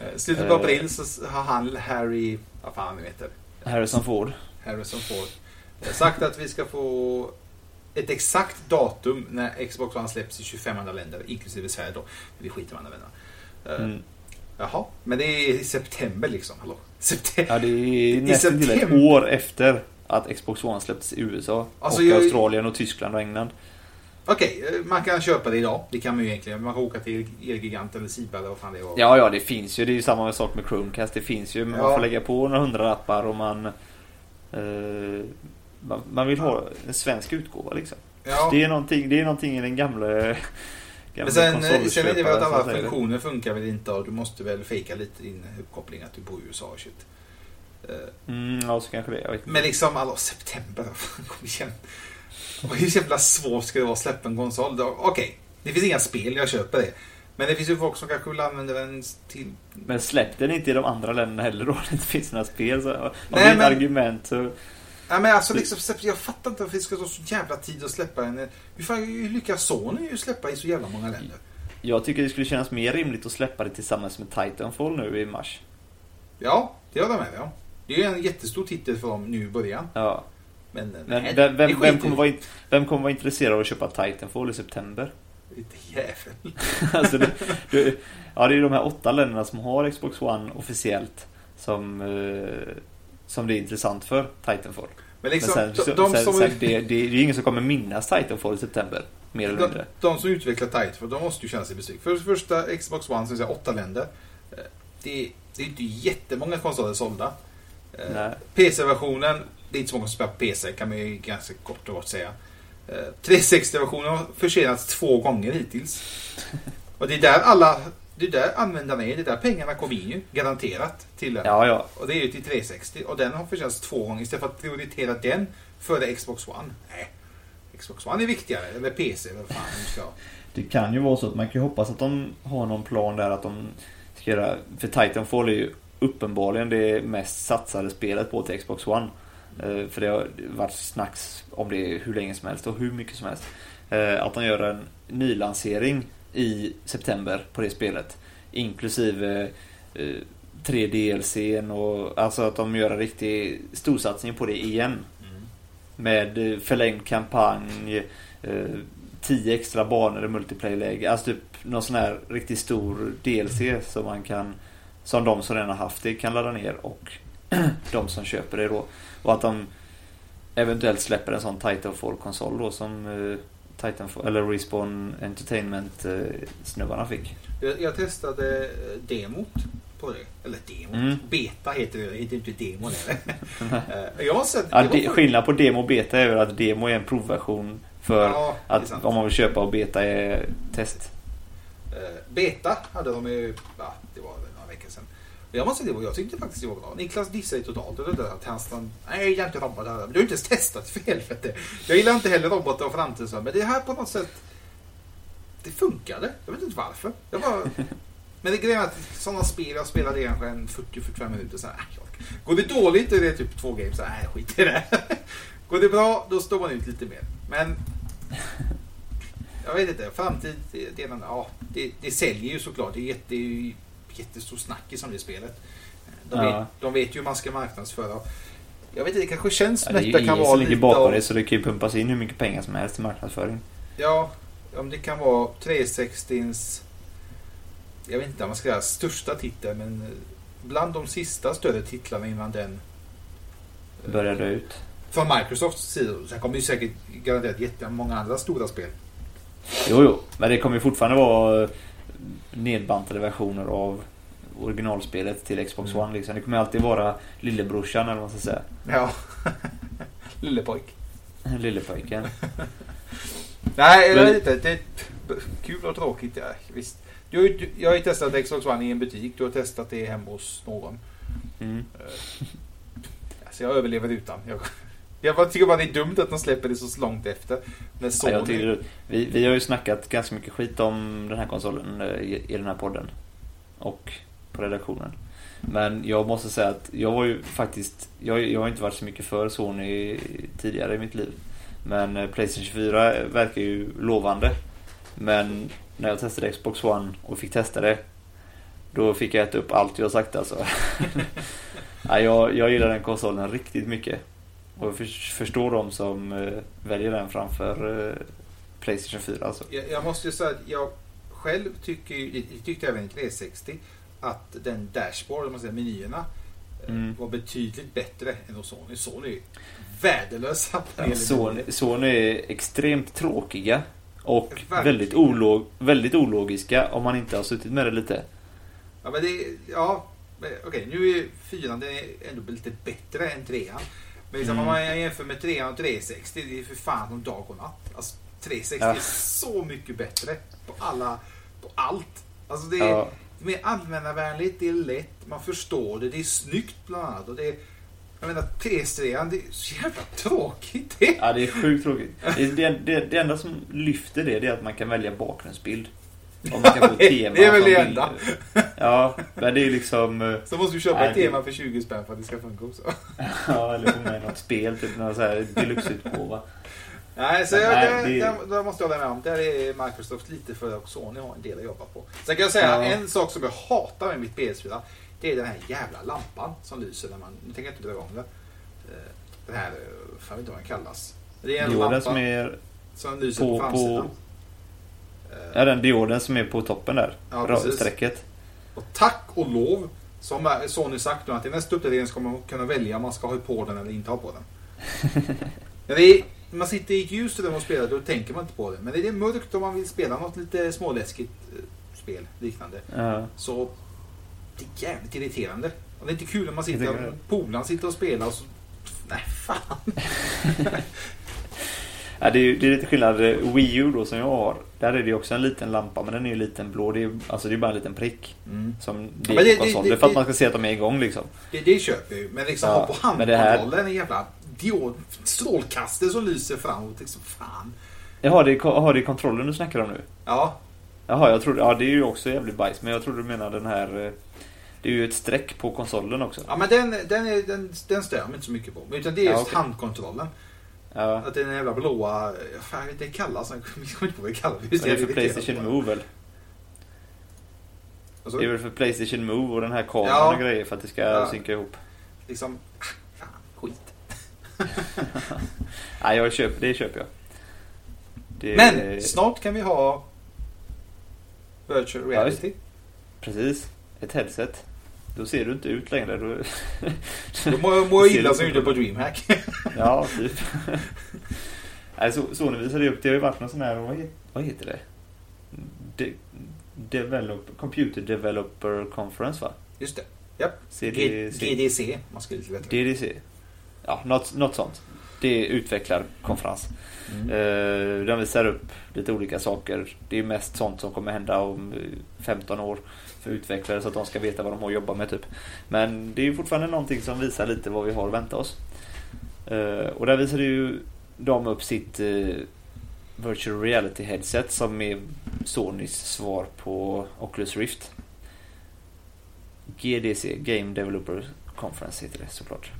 Eh, Slutet på Eh. april så har han, Harry, vad fan han heter, Harrison Ford. Harrison Ford, eh, sagt att vi ska få ett exakt datum när Xbox One släpps i 25 andra länder, inklusive Sverige då. Vi skiter i andra vänner. Eh, Mm. Jaha, men det är i september liksom. Hallå? September. Ja, det är nästan ett år efter att Xbox One släpptes i USA. Alltså, och jag- Australien och Tyskland och England. Okej, eh, man kan köpa det idag. Det kan man ju egentligen. Man kan åka till Elgigant eller Siba eller vad fan det var. Ja, ja, det finns ju. Det är ju samma sak med Chromecast. Det finns ju. Man Ja. får lägga på några hundralappar och man... Eh, man, man vill ha en svensk utgåva liksom. Ja. Det, är någonting, det är någonting i den gamla... gamla Men sen, eh, sen är det väl att alla funktioner funkar väl inte och du måste väl fejka lite din uppkoppling att du bor i USA och shit. Eh, Mm, ja, så kanske det. Jag. Men liksom, alla september, kom igen. Och hur jävla svårt ska det vara att släppa en konsol? Okej, det finns inga spel, jag köper det. Men det finns ju folk som kanske vill använda den till... Men släpp den inte i de andra länderna heller då. Det inte finns några spel. Så, om Nej, det är ett men- argument så... Ja, men alltså, liksom, jag fattar inte varför det ska ta så jävla tid att släppa en... Hur, fan, hur lyckas Sony ju släppa i så jävla många länder? Jag tycker det skulle kännas mer rimligt att släppa det tillsammans med Titanfall nu i mars. Ja, det håller jag med om. Det är ju en jättestor titel för dem nu i början. Ja. Men, Men nej, vem, vem, vem, kommer vara, vem kommer vara intresserad av att köpa Titanfall i september? Lite jävel. alltså det, det, ja, det är de här åtta länderna som har Xbox One officiellt som, eh, som det är intressant för Titanfall. Men liksom, Men sen, de, de sen, som... sen, det, det, är ju ingen som kommer minnas Titanfall i september. Mer eller De, mindre. de som utvecklar Titanfall, de måste ju känna sig besvikna. För det första, Xbox One, som säger åtta länder. Eh, Det, det är inte jättemånga konsoler sålda. Eh. PC-versionen, det är inte så många som spelar på PC, kan man ju ganska kort och gott säga. Eh, 360-versionen har försenats två gånger hittills. Och det är där alla, det är där användarna är, det är där pengarna kommer in ju, garanterat, till den. Ja, ja. Och det är ju till 360 och den har försenats två gånger istället för att prioritera den före Xbox One. Nej. Xbox One är viktigare, eller PC eller vad fan du ska. Det kan ju vara så att man kan ju hoppas att de har någon plan där att de ska göra... För Titanfall är ju uppenbarligen det mest satsade spelet på till Xbox One. Eh, För det har varit snacks om det hur länge som helst och hur mycket som helst. Eh, Att de gör en nylansering i september på det spelet. Inklusive eh, 3 DLCn och alltså att de gör en riktig storsatsning på det igen. Med eh, förlängd kampanj, eh, 10 extra banor i multiplayer-läge. Alltså typ någon sån här riktigt stor DLC som man kan som de som redan har haft det kan ladda ner och de som köper det då. Och att de eventuellt släpper en sån Titanfall-konsol då som eh, Titanfall, eller Respawn Entertainment eh, fick. Jag, jag testade eh, demot på det. Eller demot. Mm. Beta heter det, heter inte det. Eh, jag har sett... Ja, de, skillnad på demo och beta är väl att demo är en provversion för Ja, att om man vill köpa och beta är test. Beta hade de ju, ja, det var några veckor sedan. Jag måste säga, det jag tyckte faktiskt det var bra. Niklas dissade totalt det där att han, nej jag gillar inte robotar. Men du har inte ens testat för helvete. Jag gillar inte heller robotar och framtiden men det här på något sätt, det funkade. Jag vet inte varför. Jag bara, men det grejen är att sådana spel, jag spelade kanske en 40-45 minuter så här, äh, orkar. Går det dåligt är det typ två games, så här, nej skit i det. Går det bra, då står man ut lite mer. Men jag vet inte, framtidsdelen, ja, det, det säljer ju såklart. Det är, jätte, det är ju jättestor snackis om det spelet. De, Ja. vet, de vet ju hur man ska marknadsföra. Jag vet inte, det kanske känns Ja, som det är ju kan vara som ligger lite bakom av, det så det kan ju pumpas in hur mycket pengar som helst i marknadsföring. Ja, om det kan vara 360s, jag vet inte om man ska säga största titel, men eh, bland de sista större titlarna innan den eh, Börjar dö ut. från Microsofts sida. Sen kommer ju säkert garanterat jättemånga andra stora spel. Jo, jo. Men det kommer ju fortfarande vara nedbantade versioner av originalspelet till Xbox Mm. One. Liksom. Det kommer alltid vara lillebrorsan eller vad man ska säga. Ja. Lillepojk. Lillepojken. Nej, jag vet inte. Det är kul och tråkigt. Ja, visst. Du, har ju- jag har ju testat Xbox One i en butik. Du har testat det hemma hos någon. Mm. Alltså jag överlever utan. Jag, jag bara tycker bara det är dumt att de släpper det så långt efter. När Ja, Sony... jag tycker, vi, vi har ju snackat ganska mycket skit om den här konsolen eh, i, i den här podden. Och på redaktionen. Men jag måste säga att jag var ju faktiskt, jag, jag har inte varit så mycket för Sony tidigare i mitt liv. Men eh, Playstation 4 verkar ju lovande. Men när jag testade Xbox One och fick testa det. Då fick jag äta upp allt jag sagt alltså. ja, jag, jag gillar den konsolen riktigt mycket. Och jag för, förstår de som eh, väljer den framför eh, Playstation 4 alltså. Jag, jag måste ju säga att jag själv tycker tyckte även i 360, att den dashboard, man säger menyerna, eh, Mm. var betydligt bättre än hos Sony. Sony är värdelösa Ja, Sony, Sony är extremt tråkiga. Och Verkligen. väldigt, olog, väldigt ologiska om man inte har suttit med det lite. Ja, men det, ja, okej, nu är fyran den är ändå lite bättre än trean. Men liksom, Mm. om man jämför med trean och 360, det är för fan som dag och natt. Alltså, 360 Ja. är så mycket bättre på alla, på allt. Alltså det är Ja, mer användarvänligt, det är lätt, man förstår det, det är snyggt bland annat. Och det är, jag menar, PS3 det är så jävla tråkigt. Det. ja, det är sjukt tråkigt. Det, det, det, det enda som lyfter det, det är att man kan välja bakgrundsbild. Och man kan få Det- tema. det är väl det enda. Ja, men det är liksom... eh, Så måste du köpa Nej, ett det- tema för 20 spänn för att det ska funka också. Ja, eller få med något spel, typ någon så här deluxe-utgåva. Nej, så jag, nej, där, det- där, där måste jag hålla med om. Där är Microsoft lite för och Sony har en del att jobba på. Sen kan jag säga Ja. en sak som jag hatar med mitt PS4. Det är den här jävla lampan som lyser när man... Nu tänker jag inte dra igång den. Eh, Den här, eh, jag vet inte vad den kallas. Det är en Dioden lampa som är... som lyser på, på- framsidan. på- Ja, den dioden som är på toppen där. Ja. Strecket. Och tack och lov som är- Sony sagt nu att i nästa uppdatering ska man kunna välja om man ska ha på den eller inte ha på den. Är, man sitter i ett ljus rum och spelar då tänker man inte på det. Men är det mörkt om man vill spela något lite småläskigt eh, spel liknande. Ja. Så det är jävligt irriterande. Och det är inte kul när man sitter och polaren sitter och spelar och så... Nej, fan. Ja, det, är, det är lite skillnad. Eh, Wii U då som jag har. Där är det också en liten lampa men den är ju liten blå. Det är, alltså det är bara en liten prick. Som det är det- konsol. det- Det är för att man ska se att de är igång liksom. Det, det köper jag ju. Men liksom Ja, på handkontrollen en jävla diod, strålkastare som lyser framåt. Liksom, fan. Jaha, det det är kontrollen du snackar om nu? Ja, Jaha, jag trodde... Ja, det är ju också jävligt bajs. Men jag trodde du menade den här... eh, Det är ju ett streck på konsolen också. Ja men den, den, är, den, den stör jag mig inte så mycket på. Utan det är Ja, just okej. handkontrollen. Ja. Att den jävla blåa... Fan, inte vad det kallas. Jag kommer inte på vad det kallas. Det är för Playstation. Move väl? Det är väl för Playstation Move och den här kameran Ja. och grejer för att det ska Ja. synka ihop. liksom... Fan, skit. Nej, jag köper, det köper jag. Det, Men snart kan vi ha virtual Ja, reality. Precis. Ett headset. Då ser du inte ut längre. Då... Då mår jag mår jag illa som gjorde på DreamHack. Ja, typ. Nej, så, Sony visade upp, det har ju varit någon sån här, vad heter, vad heter det? De, develop, Computer Developer Conference va? Just det. Japp. GDC. Man skulle lite bättre. DDC. Ja, något, något sånt. Det är utvecklarkonferens. Mm. Eh, den visar upp lite olika saker. Det är mest sånt som kommer hända om eh, 15 år för utvecklare så att de ska veta vad de har att jobba med typ. Men det är ju fortfarande någonting som visar lite vad vi har att vänta oss. Eh, och där visade ju de upp sitt eh, Virtual Reality headset som är Sonys svar på Oculus Rift. GDC, Game Developer Conference heter det såklart.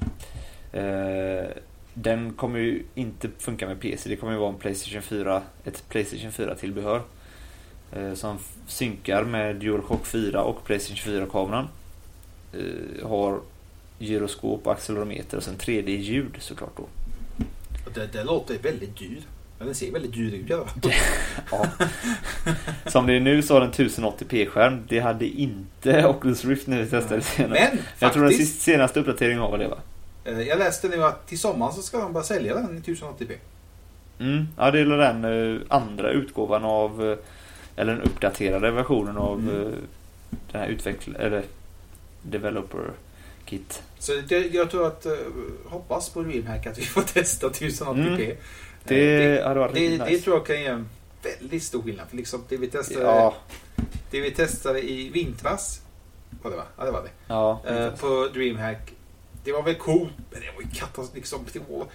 Eh, den kommer ju inte funka med PC. Det kommer ju vara en Playstation 4, ett Playstation 4 tillbehör. Eh, som synkar med DualShock 4 och Playstation 4-kameran. Eh, har gyroskop, accelerometer och sen 3D-ljud såklart då. Det, det låter väldigt dyr. Men den ser väldigt dyr ut. Ja. Som det är nu så har den 1080p-skärm. Det hade inte Oculus Rift när vi testade senast. Men Jag tror den faktiskt. senaste uppdateringen väl det va? eh, Jag läste nu att till sommaren så ska de bara sälja den i 1080p. Mm, ja det är den andra utgåvan av eller den uppdaterade versionen av Mm. eh, den här utveckl eller developer kit. Så det, jag tror att, eh, hoppas på DreamHack att vi får testa 1080p. Mm. Det Eh, hade varit det, riktigt det nice. tror jag kan ge en väldigt stor skillnad. För liksom det vi testade, Ja, det vi testade i vintras, var det va? Ja, det var det. ja. Eh, på DreamHack. Det var väl coolt, men det var ju katastrof. Liksom, det var,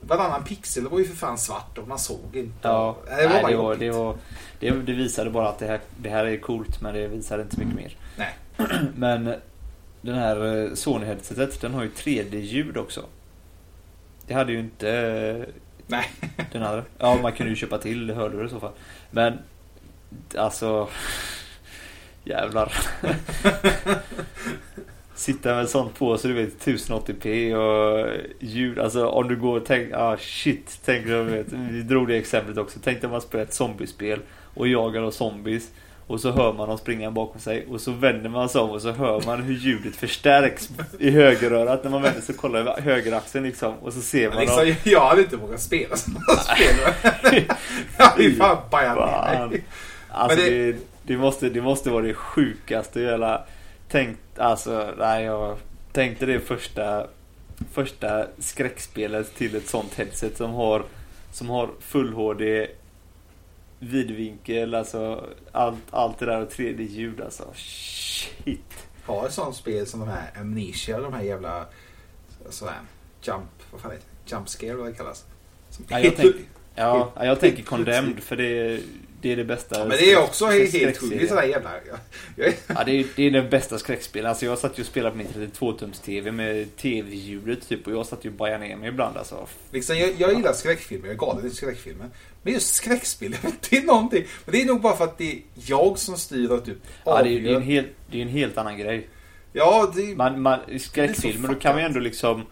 varannan pixel var ju för fan svart och man såg inte. Ja, det var nej, bara det, var, det, var, det, det visade bara att det här, det här är coolt men det visade inte så mycket mer. Nej. Men den här eh, Sony-headsetet den har ju 3D-ljud också. Det hade ju inte eh, Nej. den andra. Ja, man kunde ju köpa till hörlurar i så fall. Men alltså jävlar. Sitta med sånt på så du vet 1080p och ljud. Alltså om du går och tänker, ah shit. Tänk vet, vi drog det exemplet också. Tänk dig man spelar ett zombiespel och jagar då zombies. Och så hör man dem springa bakom sig och så vänder man sig om och så hör man hur ljudet förstärks i högerörat när man vänder sig och kollar över högeraxeln liksom. Och så ser man dem. Liksom, jag hade inte vågat spela sådana spel. jag hade fan ner mig. Alltså det... det- Det, måste, det måste vara det sjukaste jävla... Tänk, alltså, nej jag tänkte det första, första skräckspelet till ett sånt headset som har, som har full HD, vidvinkel, alltså allt, allt det där och 3D-ljud alltså. Shit. Ha ett sånt spel som de här Amnesia, de här jävla sådär, jump, vad fan heter det? Jump scare vad det kallas. Som Ja, jag tänker, ja, ja, jag tänker Condemned för det, det är det bästa. Ja, men det är också helt, sjukt. Jävla... Jag, Ja, det är, det är den bästa skräckspelen. Alltså jag satt ju och spelade på min 32-tums TV med TV-ljudet typ och jag satt ju och bajade ner mig ibland alltså. liksom, jag, jag gillar skräckfilmer, jag är galen i skräckfilmer. Men just skräckspel, det är någonting. Men det är nog bara för att det är jag som styr och typ Ja, det är, det är, en, helt, det är en helt annan grej. Ja, det, Man, man, i skräckfilmer då kan man ju ändå liksom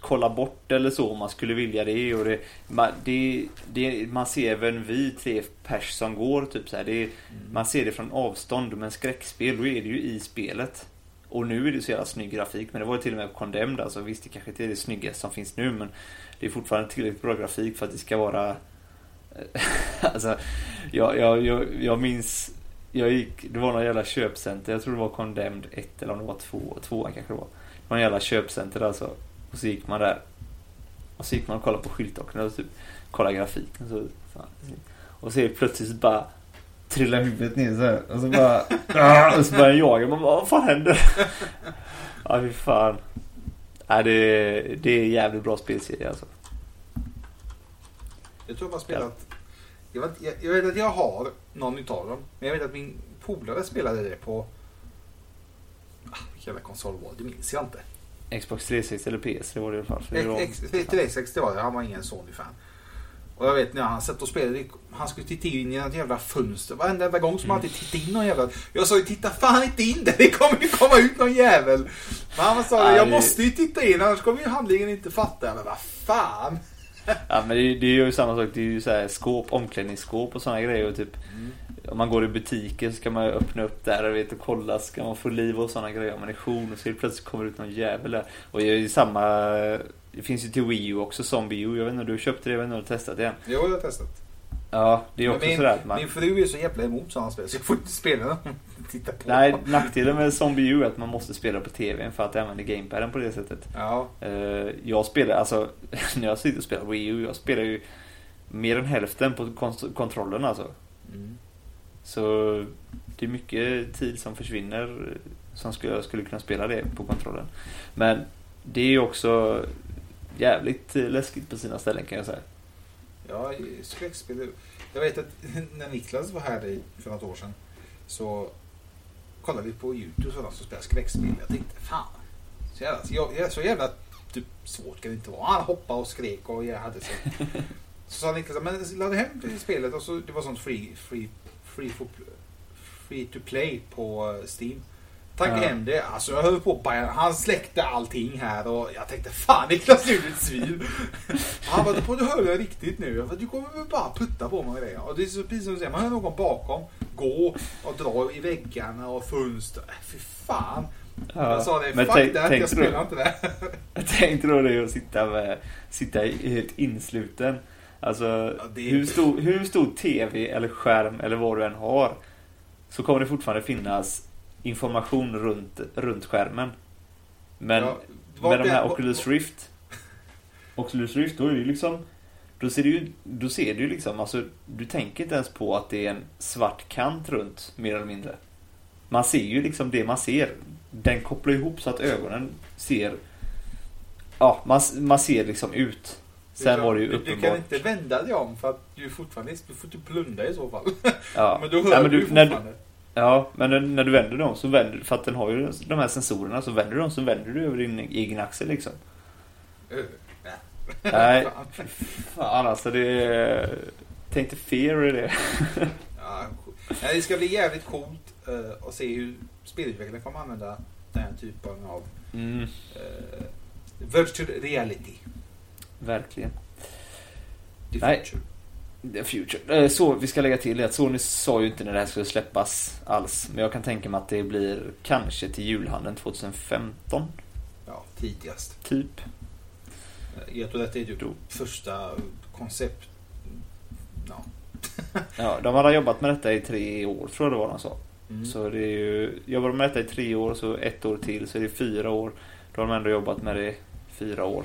kolla bort eller så om man skulle vilja det. Och det, man, det, det man ser även vi tre pers som går typ så här. Det, Man ser det från avstånd men skräckspel då är det ju i spelet. Och nu är det så jävla snygg grafik men det var ju till och med på Condemned alltså. Visst det kanske inte är det snyggaste som finns nu men det är fortfarande tillräckligt bra grafik för att det ska vara Alltså jag, jag, jag, jag minns jag gick, det var någon jävla köpcenter, jag tror det var Condemned 1 eller om det var 2, 2 kanske det var. En jävla köpcenter alltså. Och så gick man där. Och så gick man och kollade på skyltdocken och typ kollade grafiken. Så, fan. Och så plötsligt så bara trillar huvudet ner så här. Och så bara, ah, och så börjar jag jaga. Man bara, vad fan händer? Ja, fy fan. Nej, det, är- det är jävligt bra spelserie alltså. jag tror jag har spelat... Jag vet, jag, jag vet att jag har någon utav dem. Men jag vet att min polare spelade det på... Ah, vilken jävla konsol var det? Det minns jag inte. Xbox 360 eller PS, det var det i alla fall. För det var, X- X- 360 var det, han var ingen Sony-fan. Och jag vet när han satt och spelade, han skulle titta in i ett jävla fönster varenda jävla gång som han alltid tittade in någon jävla... Jag sa ju titta fan inte in där, det kommer ju komma ut någon jävel. Men han sa jag måste ju titta in annars kommer ju handlingen inte fatta. Men vad fan. Ja men det, är ju samma sak, det är ju så här skåp, omklädningsskåp och sådana grejer och typ Om man går i butiken så ska man öppna upp där och, vet, och kolla, ska man få liv och sådana grejer, ammunition och så helt plötsligt kommer det ut någon jävel där. Och det är samma, det finns ju till Wii U också, Zombie U, jag vet inte, du köpte det, jag vet inte om du har testat det än? Jo, jag har testat. Ja, det är också min, sådär man min fru är så jävla emot sådana spel så jag får inte spela dem. Titta på. Nej, nackdelen med Zombie U är att man måste spela på TVn för att använda gamepaden på det sättet. Ja. Eh, Jag spelar, alltså när jag sitter och spelar Wii U, jag spelar ju mer än hälften på kont- kontrollen alltså. Så det är mycket tid som försvinner eh, som skulle, jag skulle kunna spela det på kontrollen. Men det är ju också jävligt eh, läskigt på sina ställen kan jag säga. Ja, skräckspel. Jag vet att när Niklas var här för något år sedan så kollade vi på Youtube sådana som spelar skräckspel. Jag tänkte fan. Så jävla, så, jag, så jävla typ, svårt kan det inte vara. Han hoppade och skrek och jag hade så. Så sa Niklas men ladda hem det spelet och så det var sånt free, free, free, for, free to play på eh, Steam. Tackade Ja. hem det. Alltså jag höll på att baja. Han släckte allting här och jag tänkte fan Niklas nu är ett svin. Han bara, du höra riktigt nu? Jag bara, du kommer väl bara putta på mig med det. Och det är så precis som du säger, man hör någon bakom gå och dra i väggarna och fönster. Äh, Fy fan. jag sa det, men fuck that, jag du- spelar inte det. Jag tänkte då det att sitta, med, sitta helt insluten. Alltså, Ja, det hur, stor, hur stor TV eller skärm eller vad du än har så kommer det fortfarande finnas information runt, runt skärmen. Men Ja, med de här det- Oculus Rift Oculus Rift, då är det ju liksom då ser du ju, då ser du liksom, alltså du tänker inte ens på att det är en svart kant runt, mer eller mindre. Man ser ju liksom det man ser. Den kopplar ihop så att ögonen ser, ja, man, man ser liksom ut. Sen var det ju du, du kan uppenbart. inte vända dig om för att du är fortfarande, du får typ blunda i så fall. Ja. Men då hör Ja, men du, du, fortfarande. ja, men när, du vänder dem så vänder för att den har ju de här sensorerna så vänder du dem så vänder du över din egen axel liksom. Eh, nej. Nej, Fan. alltså det är... Tänk dig fear i det. Ja, det ska bli jävligt coolt uh, att se hur spelutvecklare kommer använda den här typen av Mm, uh, virtual reality. Verkligen. The Nej. future. The future. Eh, Så vi ska lägga till att Sony sa ju inte när det här skulle släppas alls. Men jag kan tänka mig att det blir kanske till julhandeln 2015, Ja, tidigast. typ. Eh, Jag tror att det är typ första koncept. Ja. Ja, de hade jobbat med detta i tre år tror jag det var de sa. Mm. Så det är ju, jobbar de med detta i tre år, så ett år till, så är det fyra år. Då har de ändå jobbat med det i fyra år.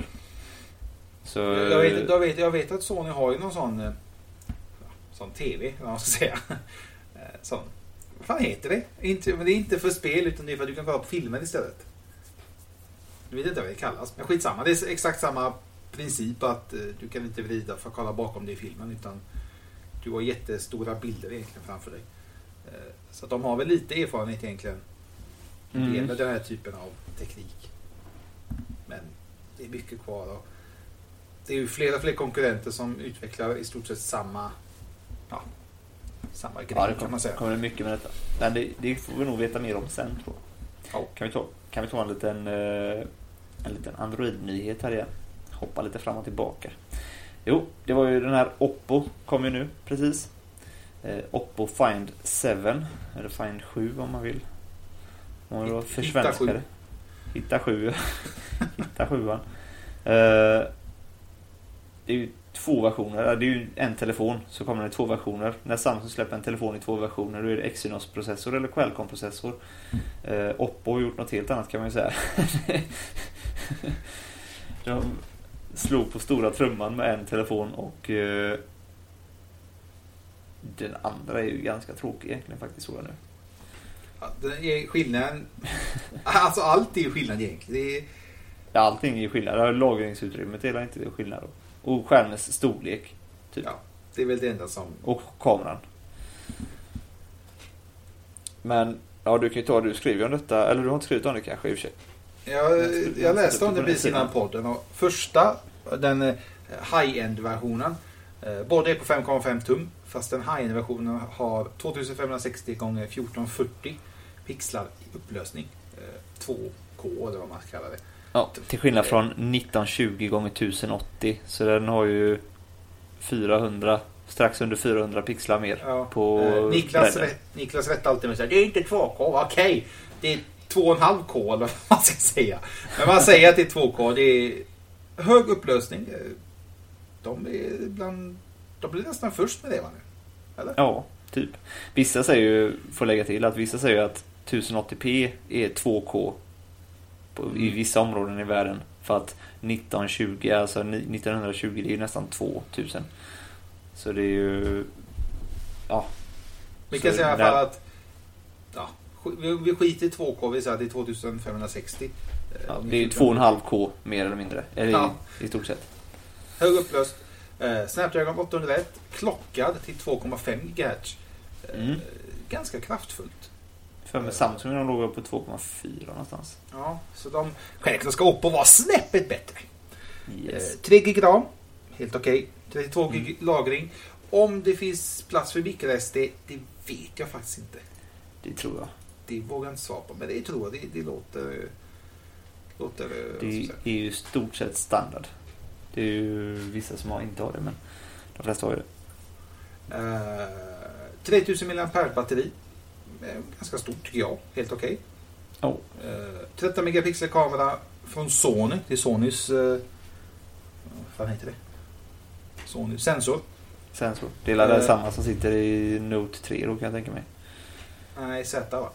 Så... Jag vet, jag, vet, jag vet att Sony har ju någon sån, eh, sån TV, vad man ska säga. Eh, Sån, vad fan heter det? Inte, men det är inte för spel utan det är för att du kan kolla på filmer istället. Nu vet inte vad det kallas, men skitsamma. Det är exakt samma princip att eh, du kan inte vrida för att kolla bakom dig i filmen utan du har jättestora bilder egentligen framför dig. Eh, Så att de har väl lite erfarenhet egentligen Mm. gäller den här typen av teknik. Men det är mycket kvar. Och det är ju flera fler konkurrenter som utvecklar i stort sett samma, ja, samma grej Ja, det kan man kommer, säga. kommer det mycket med detta. Men det, det får vi nog veta mer om sen tror jag. Ja. Kan vi ta, kan vi ta en liten, eh, en liten Android-nyhet här igen? Hoppa lite fram och tillbaka. Jo, det var ju den här Oppo kom ju nu precis. Eh, Oppo Find 7 eller Find 7 om man vill. Om man vill vara Hitta försvenskade. sju. Hitta 7. Hitta 7 eh, Det är ju två versioner. Det är ju en telefon så kommer det två versioner. När Samsung släpper en telefon i två versioner då är det Exynos-processor eller Qualcomm-processor. Eh, Oppo har gjort något helt annat kan man ju säga. De slog på stora trumman med en telefon och eh, den andra är ju ganska tråkig egentligen faktiskt såg jag nu. Ja, det är skillnaden. Alltså allt är ju skillnad egentligen. Det är, Ja, allting är skillnad. Lagringsutrymmet är inte skillnad. då. Och skärmens storlek. Typ. ja, det är väl det enda som... Och kameran. Men, ja du kan ju ta, du skriver ju om detta, eller du har inte skrivit om det kanske i och för sig. Jag, jag läste om det precis innan podden. Och första, den eh, high-end-versionen. eh, Båda är på 5,5 tum. Fast den high-end-versionen har 2560 x 1440 pixlar i upplösning. Eh, 2K eller vad man ska kalla det. Ja, till skillnad från 1920 gånger 1080 så den har ju 400, strax under 400 pixlar mer Ja, på eh, Niklas, rätt, Niklas rätt alltid med att säga det är inte 2K, okej. Det är 2,5K eller vad man ska säga. Men man säger att det är 2K. Det är hög upplösning. De är bland... De blir nästan först med det va nu? Eller? Ja, typ. Vissa säger ju, får lägga till att vissa säger att 1080p är 2K på, i vissa områden i världen. För att 1920, alltså ni- 1920 det är ju nästan 2000. Så det är ju... Ja. Vi kan Så säga i alla fall att... Ja, vi, skiter i 2K. Vi säger att det är 2560. eh, Ja, det är ju 1440. 2,5K mer eller mindre. Eller Ja. i, i stort sett. Hög upplöst. Eh, Snapdragon 801. Klockad till 2,5 GHz. Eh, Mm. Ganska kraftfullt. För med Samsung de låg på 2,4 någonstans. Ja, så de... Självklart ska Oppo vara snäppet bättre. Yes. Eh, 3 gig ram. Helt okej. 32 Mm. gig lagring. Om det finns plats för microSD, det vet jag faktiskt inte. Det tror jag. Det vågar jag inte svara på, men det tror jag. Det, det låter... låter eh, Det är ju stort sett standard. Det är ju vissa som har- inte har det men de flesta har ju det. Eh, 3000 mAh batteri. Eh, Ganska stort tycker jag. Helt okej. Oh. Eh, 13 megapixel kamera från Sony. Det är Sonys... eh, vad fan heter det? Sony sensor. Sensor. Det är Eh. samma som sitter i Note 3 då kan jag tänka mig. Nej, Z va?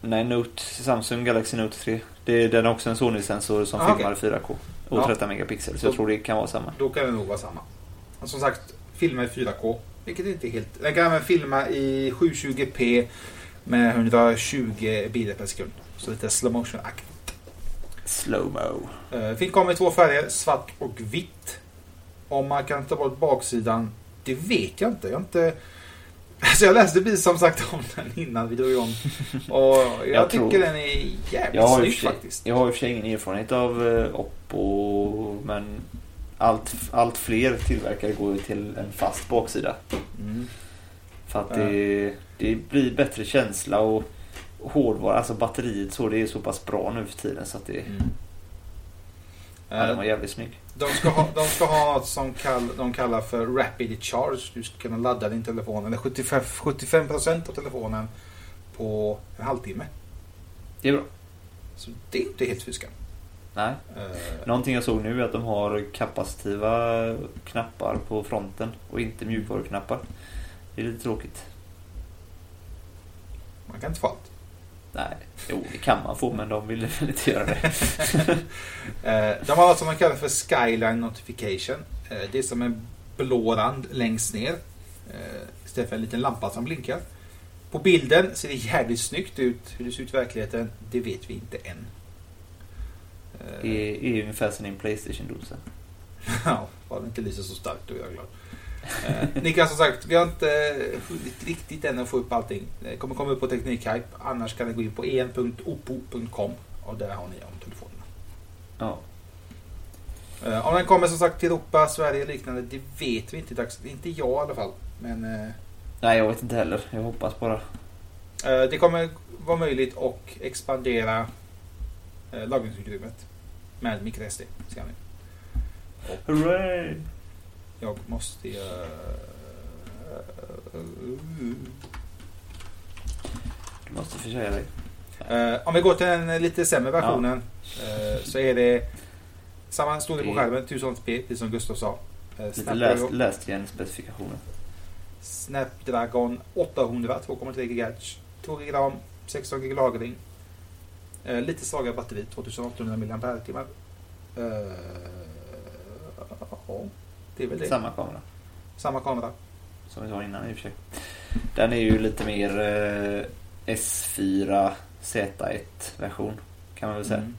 Nej, Note, Samsung Galaxy Note 3. Det är, den har också en Sony-sensor som Ah, filmar 4K. Och Ja. 13 megapixel. Så jag Så- tror det kan vara samma. Då kan det nog vara samma. Som sagt, filma i 4K. Vilket inte är helt... Den kan även filma i 720p med 120 bilder per sekund. Så lite slow motion-aktigt. Slowmo. Uh, film kommer i två färger, svart och vitt. Om man kan ta bort baksidan, det vet jag inte. Jag inte... Alltså jag läste precis som sagt om den innan vi drog igång. Och jag, Jag tycker tror- den är jävligt snygg faktiskt. jag har i och för sig ingen erfarenhet av eh, Oppo. Men allt, allt fler tillverkare går ju till en fast baksida. Mm. För att det, det blir bättre känsla och hårdvara, alltså batteriet så, det är så pass bra nu för tiden så att det, Mm. ja, den var Eh, jävligt snygg. De ska ha, de ska ha något som kall, de kallar för Rapid Charge. Du ska kunna ladda din telefon, eller 75, 75% av telefonen på en halvtimme. Det är bra. Så det är inte helt fy skam. Nej. Eh, Någonting jag såg nu är att de har kapacitiva knappar på fronten och inte mjukvaruknappar. Det är lite tråkigt. man kan inte få allt. Nej, jo det kan man få men de vill väl inte göra det. Eh, de har något som man kallar för Skyline Notification. Eh, det är som en blå rand längst ner. Eh, istället för en liten lampa som blinkar. På bilden ser det jävligt snyggt ut. Hur det ser ut i verkligheten, det vet vi inte än. Det är ungefär som din Playstation-dosa. Ja, bara det inte lyser så starkt då är jag glad. Eh, Niklas som sagt, vi har inte hunnit riktigt än att få upp allting. Det kommer komma upp på Teknikhype. Annars kan ni gå in på en.oppo.com och där har ni om telefonerna. Ja. Eh, om den kommer som sagt till Europa, Sverige och liknande, det vet vi inte i dagsläget. Inte jag i alla fall. Men eh, Nej, jag vet inte heller. Jag hoppas bara. eh, det kommer vara möjligt att expandera eh, lagringsutrymmet med microSD. Ska ni. Hurray! Jag måste... Uh, Du måste försäga dig. Eh, om vi går till den lite sämre versionen eh, så är det samma storlek på skärmen, 1080p, precis som Gustav sa. Uh, Lite läst, läst igen specifikationen. Snapdragon 800, 2,3 GHz, 2 GB RAM, 16 GB lagring. Eh, lite svagare batteri, 2800 mAh. Ja, det är väl det. Samma kamera. Samma kamera. Som vi sa innan i och för sig. Den är ju lite mer eh, S4 Z1 version. Kan man väl säga. Mm.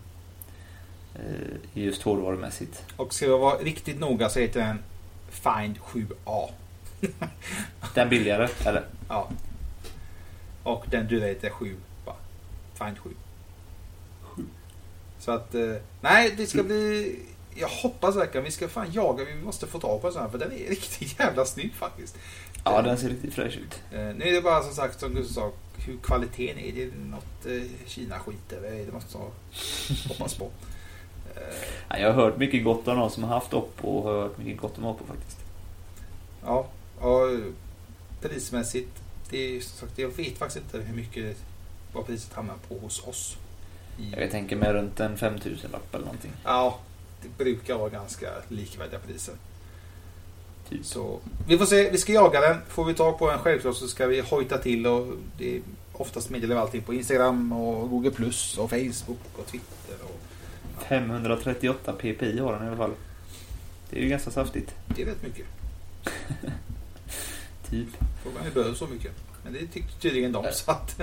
Eh, just hårdvarumässigt. Och ska jag vara riktigt noga så heter den Find 7A. Den billigare, eller? Ja. Och den du heter 7. Va? Find 7. Så att, eh, nej det ska bli... Jag hoppas verkligen vi ska fan jaga, vi måste få tag på en sån här för den är riktigt jävla snygg faktiskt. Ja, den ser riktigt fräsch ut. Eh, nu är det bara som sagt som Gustav sa, hur kvaliteten är. Det är något eh, Kina-skit eller det måste jag hoppas på. Ja, jag har hört mycket gott om någon som har haft Oppo och har hört mycket gott om Oppo faktiskt. ja, och prismässigt, det är som sagt, jag vet faktiskt inte hur mycket vad priset hamnar på hos oss. Jag tänker mig runt en 5000 lapp eller någonting. Ja, det brukar vara ganska likvärdiga priser. Typ. Så vi får se, vi ska jaga den. Får vi tag på den självklart så ska vi hojta till och det är oftast meddelar vi allting på Instagram och Google Plus och Facebook och Twitter. Och 538 ppi har den i alla fall. Det är ju ganska saftigt. det är rätt mycket. Typ. Frågan är behövs så mycket. Men det tyckte tydligen de så att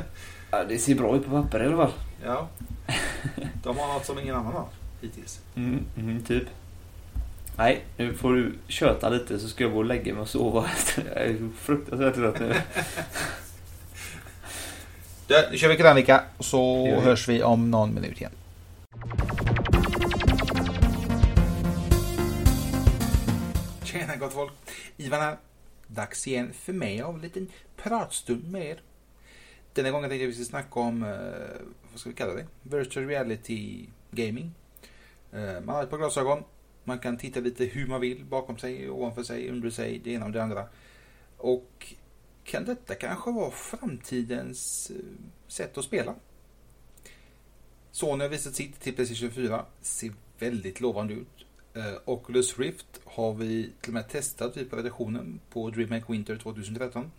Ja, det ser bra ut på papper i alla fall. ja. De har något som ingen annan har hittills. Mm, mm, typ. Nej, nu får du köta lite så ska jag gå och lägga mig och sova. Jag är fruktansvärt trött nu. Du, nu kör vi krönika så vi. hörs vi om någon minut igen. Tjena gott folk! Ivan här. Dags igen för mig av en liten pratstund med er. Denna gången tänkte jag att vi ska snacka om, eh, vad ska vi kalla det? Virtual reality gaming. Eh, man har ett par glasögon. Man kan titta lite hur man vill, bakom sig, ovanför sig, under sig, det ena och det andra. Och kan detta kanske vara framtidens eh, sätt att spela? Sony har visat sitt till Playstation 4. Ser väldigt lovande ut. Oculus Rift har vi till och med testat vid redaktionen på DreamHack Winter 2013.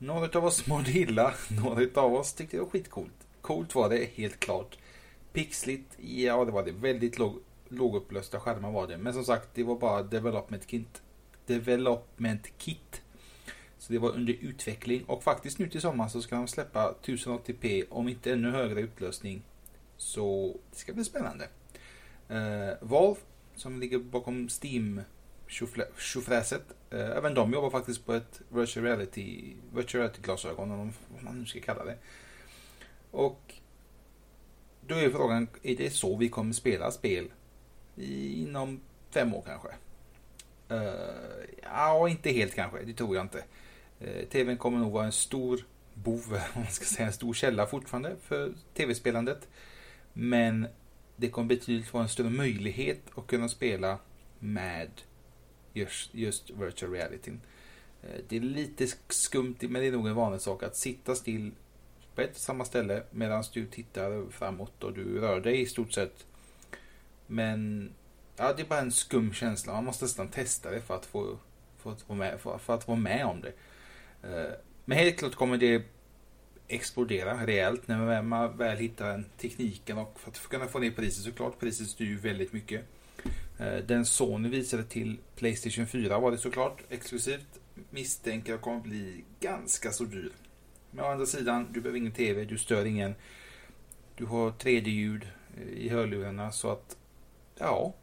Några av oss mådde illa, några av oss tyckte det var skitcoolt. Coolt var det helt klart. Pixligt, ja det var det. Väldigt låg, lågupplösta skärmar var det. Men som sagt, det var bara development kit. Development kit. Så det var under utveckling och faktiskt nu till sommar så ska de släppa 1080p om inte ännu högre upplösning. Så det ska bli spännande. Uh, Valve som ligger bakom Steam tjofräset. Eh, även de jobbar faktiskt på ett virtual reality, virtual reality glasögon, om man nu ska kalla det. Och då är frågan, är det så vi kommer spela spel inom fem år kanske? Uh, ja, inte helt kanske, det tror jag inte. Uh, TVn kommer nog vara en stor bov, om man ska säga, en stor källa fortfarande för tv-spelandet. Men det kommer betydligt vara en större möjlighet att kunna spela med just, just virtual reality. Eh, det är lite skumt, men det är nog en vanlig sak att sitta still på ett och samma ställe medan du tittar framåt och du rör dig i stort sett. Men ja, det är bara en skum känsla. Man måste nästan testa det för att få, för att vara, med, för, för att vara med om det. Eh, men helt klart kommer det explodera rejält när man väl hittar den tekniken och för att kunna få ner priset såklart. Priset styr ju väldigt mycket. Eh, den Sony visade till Playstation 4 var det såklart exklusivt. Misstänker jag kommer bli ganska så dyr. Men å andra sidan, du behöver ingen TV, du stör ingen. Du har 3D-ljud eh, i hörlurarna så att, ja,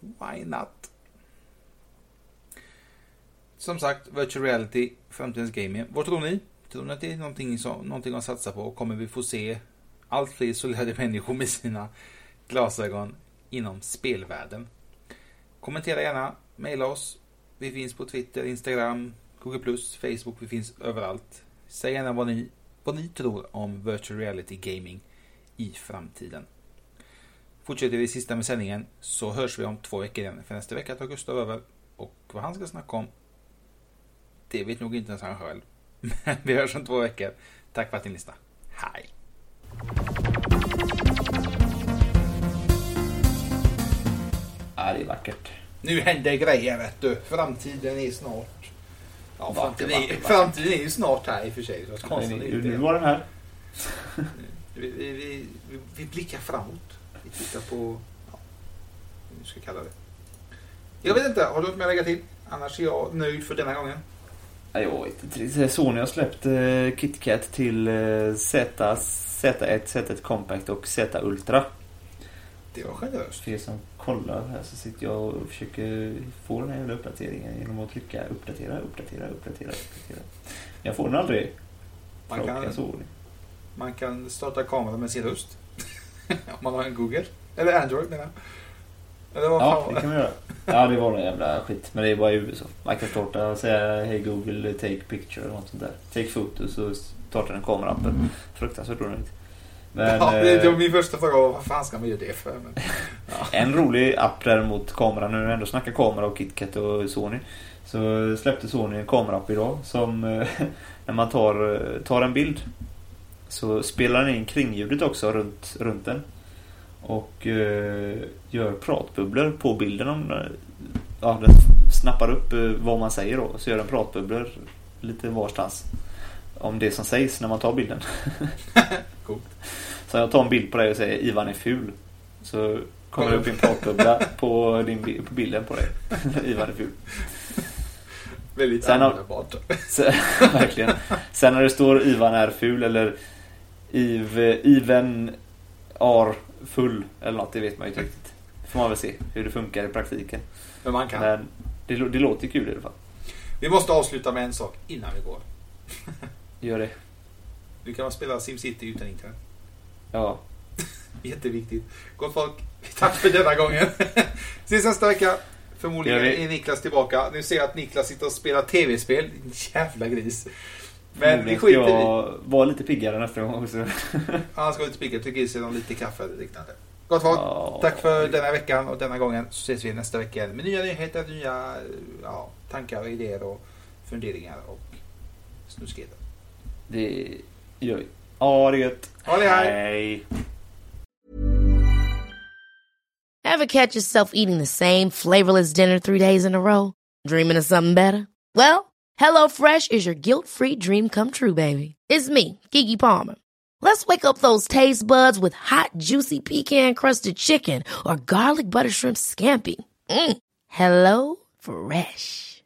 why not? Som sagt, virtual reality, framtidens gaming. Vad tror ni? Tror ni att det är någonting, som, någonting att satsa på? Kommer vi få se allt fler isolerade människor med sina glasögon inom spelvärlden? Kommentera gärna, mejla oss. Vi finns på Twitter, Instagram, Google+, Facebook, vi finns överallt. Säg gärna vad ni, vad ni tror om virtual reality gaming i framtiden. Fortsätter vi sista med sändningen så hörs vi om två veckor igen. För nästa vecka tar Gustav över och vad han ska snacka om det vet nog inte ens han själv. Men vi hörs om två veckor. Tack för att ni lyssnade. Hej! Ja, det är vackert. Nu händer grejer vet du. Framtiden är snart. Ja, Vacker, framtiden, är, vacker, vacker. framtiden är ju snart här i och för sig. Så konstigt är Nu, det. nu var den här. Vi, vi, vi, vi, blickar framåt. Vi tittar på... Ja, vi ska kalla det. Jag vet inte, har du något mer att lägga till? Annars är jag nöjd för denna gången. Ja, jag vet inte. Sony har släppt eh, KitKat till eh, Z, Z1, Z1 Compact och Z Ultra. Det var generöst. För er som kollar här så sitter jag och försöker få den här jävla uppdateringen genom att trycka uppdatera, uppdatera, uppdatera, uppdatera. Jag får den aldrig. Man kan, man kan starta kameran med sin röst. Om man har en Google. Eller Android menar jag. Eller vad Ja, fan det kan man göra. Ja, det var någon jävla skit. Men det är bara i USA. Man kan starta och säga Hej Google, take picture eller något sånt där. Take photo så startar den kamerappen. Fruktansvärt onödigt. Men ja, det, var eh, min första fråga. var, Vad fan ska man göra det för? Men, en rolig app däremot kameran, nu när vi ändå snackar kamera och KitKat och Sony. Så släppte Sony en kamerapp idag som eh, när man tar, eh, tar en bild så spelar den in kringljudet också runt, runt den. Och eh, gör pratbubblor på bilden. Om, ja, den snappar upp vad man säger då. Så gör den pratbubblor lite varstans. Om det som sägs när man tar bilden. Coolt. Så jag tar en bild på dig och säger Ivan är ful. Så kommer det upp en pratbubbla på, din, på bilden på dig. Ivan är ful. väldigt Sen användbart. Så, verkligen. Sen när det står Ivan är ful eller Iv, Iven är full eller något, det vet man ju inte riktigt. Får man väl se hur det funkar i praktiken. Men man kan. Men det, det låter kul i alla fall. Vi måste avsluta med en sak innan vi går. Gör det. Nu kan spela SimCity utan internet. Ja. Jätteviktigt. Gott folk, tack för denna gången. Ses nästa vecka. Förmodligen är Niklas tillbaka. Nu ser jag att Niklas sitter och spelar tv-spel. Jävla gris. Men vi skiter i... jag vara lite piggare nästa gång också. Han ska ut och spika till grisen och lite kaffe eller liknande. Gott folk, Ja. tack för denna veckan och denna gången. Så ses vi nästa vecka med nya nyheter, nya ja, tankar, idéer och funderingar och snuskigheter. Det gör vi. Ja, det gött. Ha det, hej. Hej. Ever catch yourself eating the same flavorless dinner three days in a row? Dreaming of something better? Well, HelloFresh is your guilt-free dream come true, baby. It's me, Gigi Palmer. Let's wake up those taste buds with hot, juicy pecan-crusted chicken or garlic butter shrimp scampi. Mm. Hello Fresh.